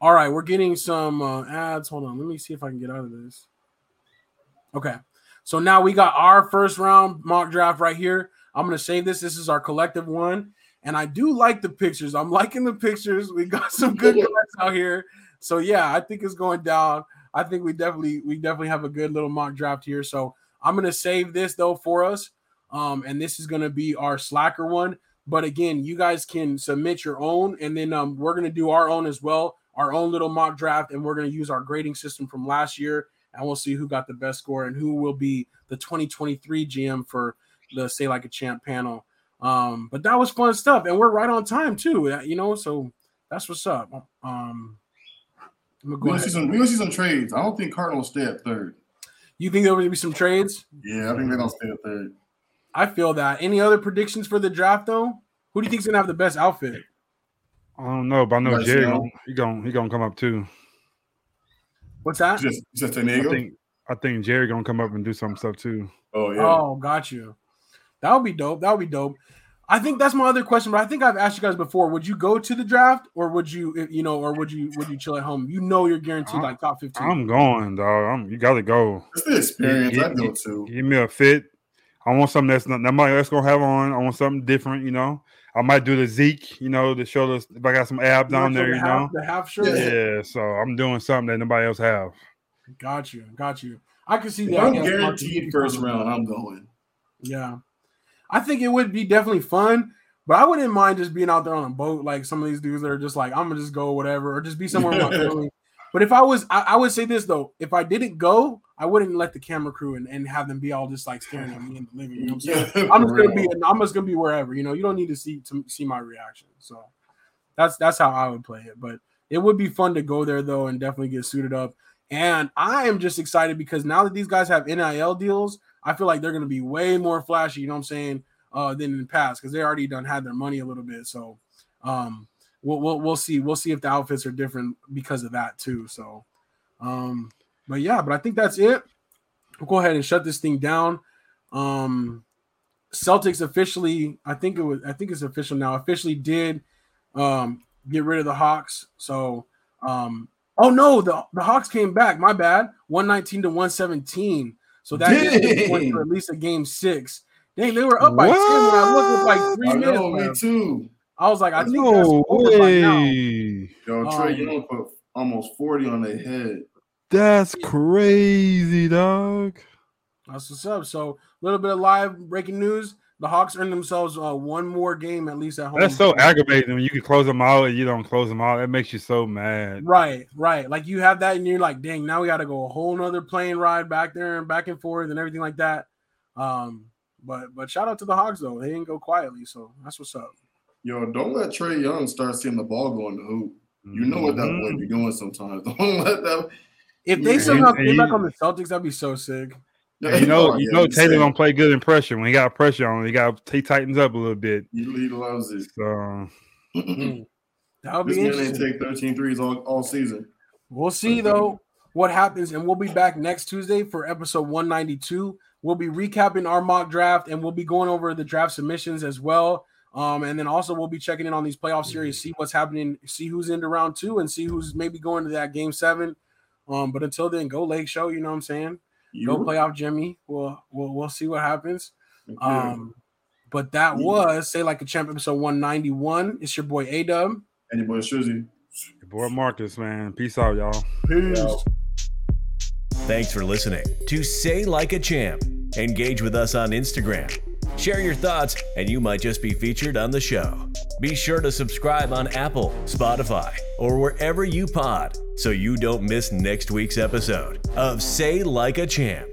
Speaker 1: all right, we're getting some uh, ads. Hold on, let me see if I can get out of this. Okay, so now we got our first round mock draft right here. I'm gonna save this. This is our collective one, and I do like the pictures. I'm liking the pictures. We got some good guys out here. So yeah, I think it's going down. I think we definitely we definitely have a good little mock draft here. So I'm gonna save this though for us, um, and this is gonna be our SLACer one. But again, you guys can submit your own, and then um, we're gonna do our own as well, our own little mock draft, and we're gonna use our grading system from last year, and we'll see who got the best score and who will be the 2023 GM for the Say Like a Champ panel. Um, but that was fun stuff, and we're right on time too. uh, You know, so that's what's up. Um, I'm gonna
Speaker 2: We're
Speaker 1: go
Speaker 2: gonna see some. We're gonna see some trades. I don't think Cardinals stay at third.
Speaker 1: You think there will be some trades?
Speaker 2: Yeah, I think they don't stay at third.
Speaker 1: I feel that. Any other predictions for the draft though? Who do you think's gonna have the best outfit?
Speaker 3: I don't know, but I know
Speaker 2: Bryce
Speaker 3: Jerry.
Speaker 2: Young.
Speaker 3: Gonna, he gonna he gonna come up too.
Speaker 1: What's that?
Speaker 2: Just, just
Speaker 3: I
Speaker 2: Tanego.
Speaker 3: think I think Jerry gonna come up and do some stuff too.
Speaker 2: oh yeah.
Speaker 1: Oh, got you. That would be dope. That would be dope. I think that's my other question, but I think I've asked you guys before. Would you go to the draft, or would you, you know, or would you, would you chill at home? You know, you're guaranteed like top fifteen.
Speaker 3: I'm going, dog. I'm you gotta go.
Speaker 2: It's the experience.
Speaker 3: Yeah,
Speaker 2: I go
Speaker 3: yeah,
Speaker 2: to.
Speaker 3: Give me a fit. I want something that's not nobody else gonna have on. I want something different, you know. I might do the Zeke, you know, to show us if I got some abs
Speaker 1: You
Speaker 3: on there,
Speaker 1: the
Speaker 3: you
Speaker 1: half-
Speaker 3: know.
Speaker 1: the half shirt.
Speaker 2: Yeah.
Speaker 3: Yeah, so I'm doing something that nobody else have.
Speaker 1: Got you, got you. I can see that.
Speaker 2: I'm guaranteed first round. I'm going.
Speaker 1: Yeah, I think it would be definitely fun, but I wouldn't mind just being out there on a boat like some of these dudes that are just like, I'm gonna just go whatever, or just be somewhere with my family. But if I was, I, I would say this though: if I didn't go, I wouldn't let the camera crew and, and have them be all just like staring at me in the living room. You know I'm? I'm just gonna be, I'm just gonna be wherever. You know, you don't need to see to see my reaction. So that's that's how I would play it. But it would be fun to go there though, and definitely get suited up. And I am just excited because now that these guys have NIL deals, I feel like they're gonna be way more flashy. You know what I'm saying? Uh, than in the past because they already done had their money a little bit. So, um, we'll, we'll we'll see. We'll see if the outfits are different because of that too. So, um, but yeah, but I think that's it. We'll go ahead and shut this thing down. Um, Celtics officially, I think it was, I think it's official now. Officially did um get rid of the Hawks. So, um, oh no, the the Hawks came back. My bad, one nineteen to one seventeen. So that is point for at least a game six. Dang, they were up by what? ten when I looked at like three I minutes. Know,
Speaker 2: me too.
Speaker 1: I was like, I think no that's over by now.
Speaker 2: Yo, Trae um, Young put almost forty on their head.
Speaker 3: That's crazy, dog.
Speaker 1: That's what's up. So a little bit of live breaking news. The Hawks earned themselves uh, one more game at least at home.
Speaker 3: That's so aggravating when you can close them out and you don't close them out. That makes you so mad.
Speaker 1: Right, right. Like you have that and you're like, dang, now we got to go a whole nother plane ride back there and back and forth and everything like that. Um, but but shout out to the Hawks though. They didn't go quietly, so that's what's up.
Speaker 2: Yo, don't let Trae Young start seeing the ball going in the hoop. You know what that mm-hmm. boy be doing sometimes. Don't let that.
Speaker 1: If they somehow came back on the Celtics, that'd be so sick.
Speaker 3: Yeah, you know, you know, Taylor gonna play good in pressure. When he got pressure on, he got he tightens up a little bit.
Speaker 2: He, he loves it.
Speaker 3: So
Speaker 1: that'll be this interesting.
Speaker 2: take 13 threes all, all season.
Speaker 1: We'll see though what happens, and we'll be back next Tuesday for episode 192. We'll be recapping our mock draft, and we'll be going over the draft submissions as well. Um, and then also we'll be checking in on these playoff series, see what's happening, see who's into round two, and see who's maybe going to that game seven. Um, but until then, go Lake Show. You know what I'm saying? You go play off Jimmy. We'll we'll we'll see what happens. Okay. Um, but that yeah. was say like a champ episode 191. It's your boy A Dub.
Speaker 2: And your boy Shuzzy.
Speaker 3: Your boy Marcus, man. Peace out, y'all.
Speaker 1: Peace. Out.
Speaker 4: Thanks for listening to Say Like a Champ. Engage with us on Instagram. Share your thoughts, and you might just be featured on the show. Be sure to subscribe on Apple, Spotify, or wherever you pod so you don't miss next week's episode of Say Like a Champ.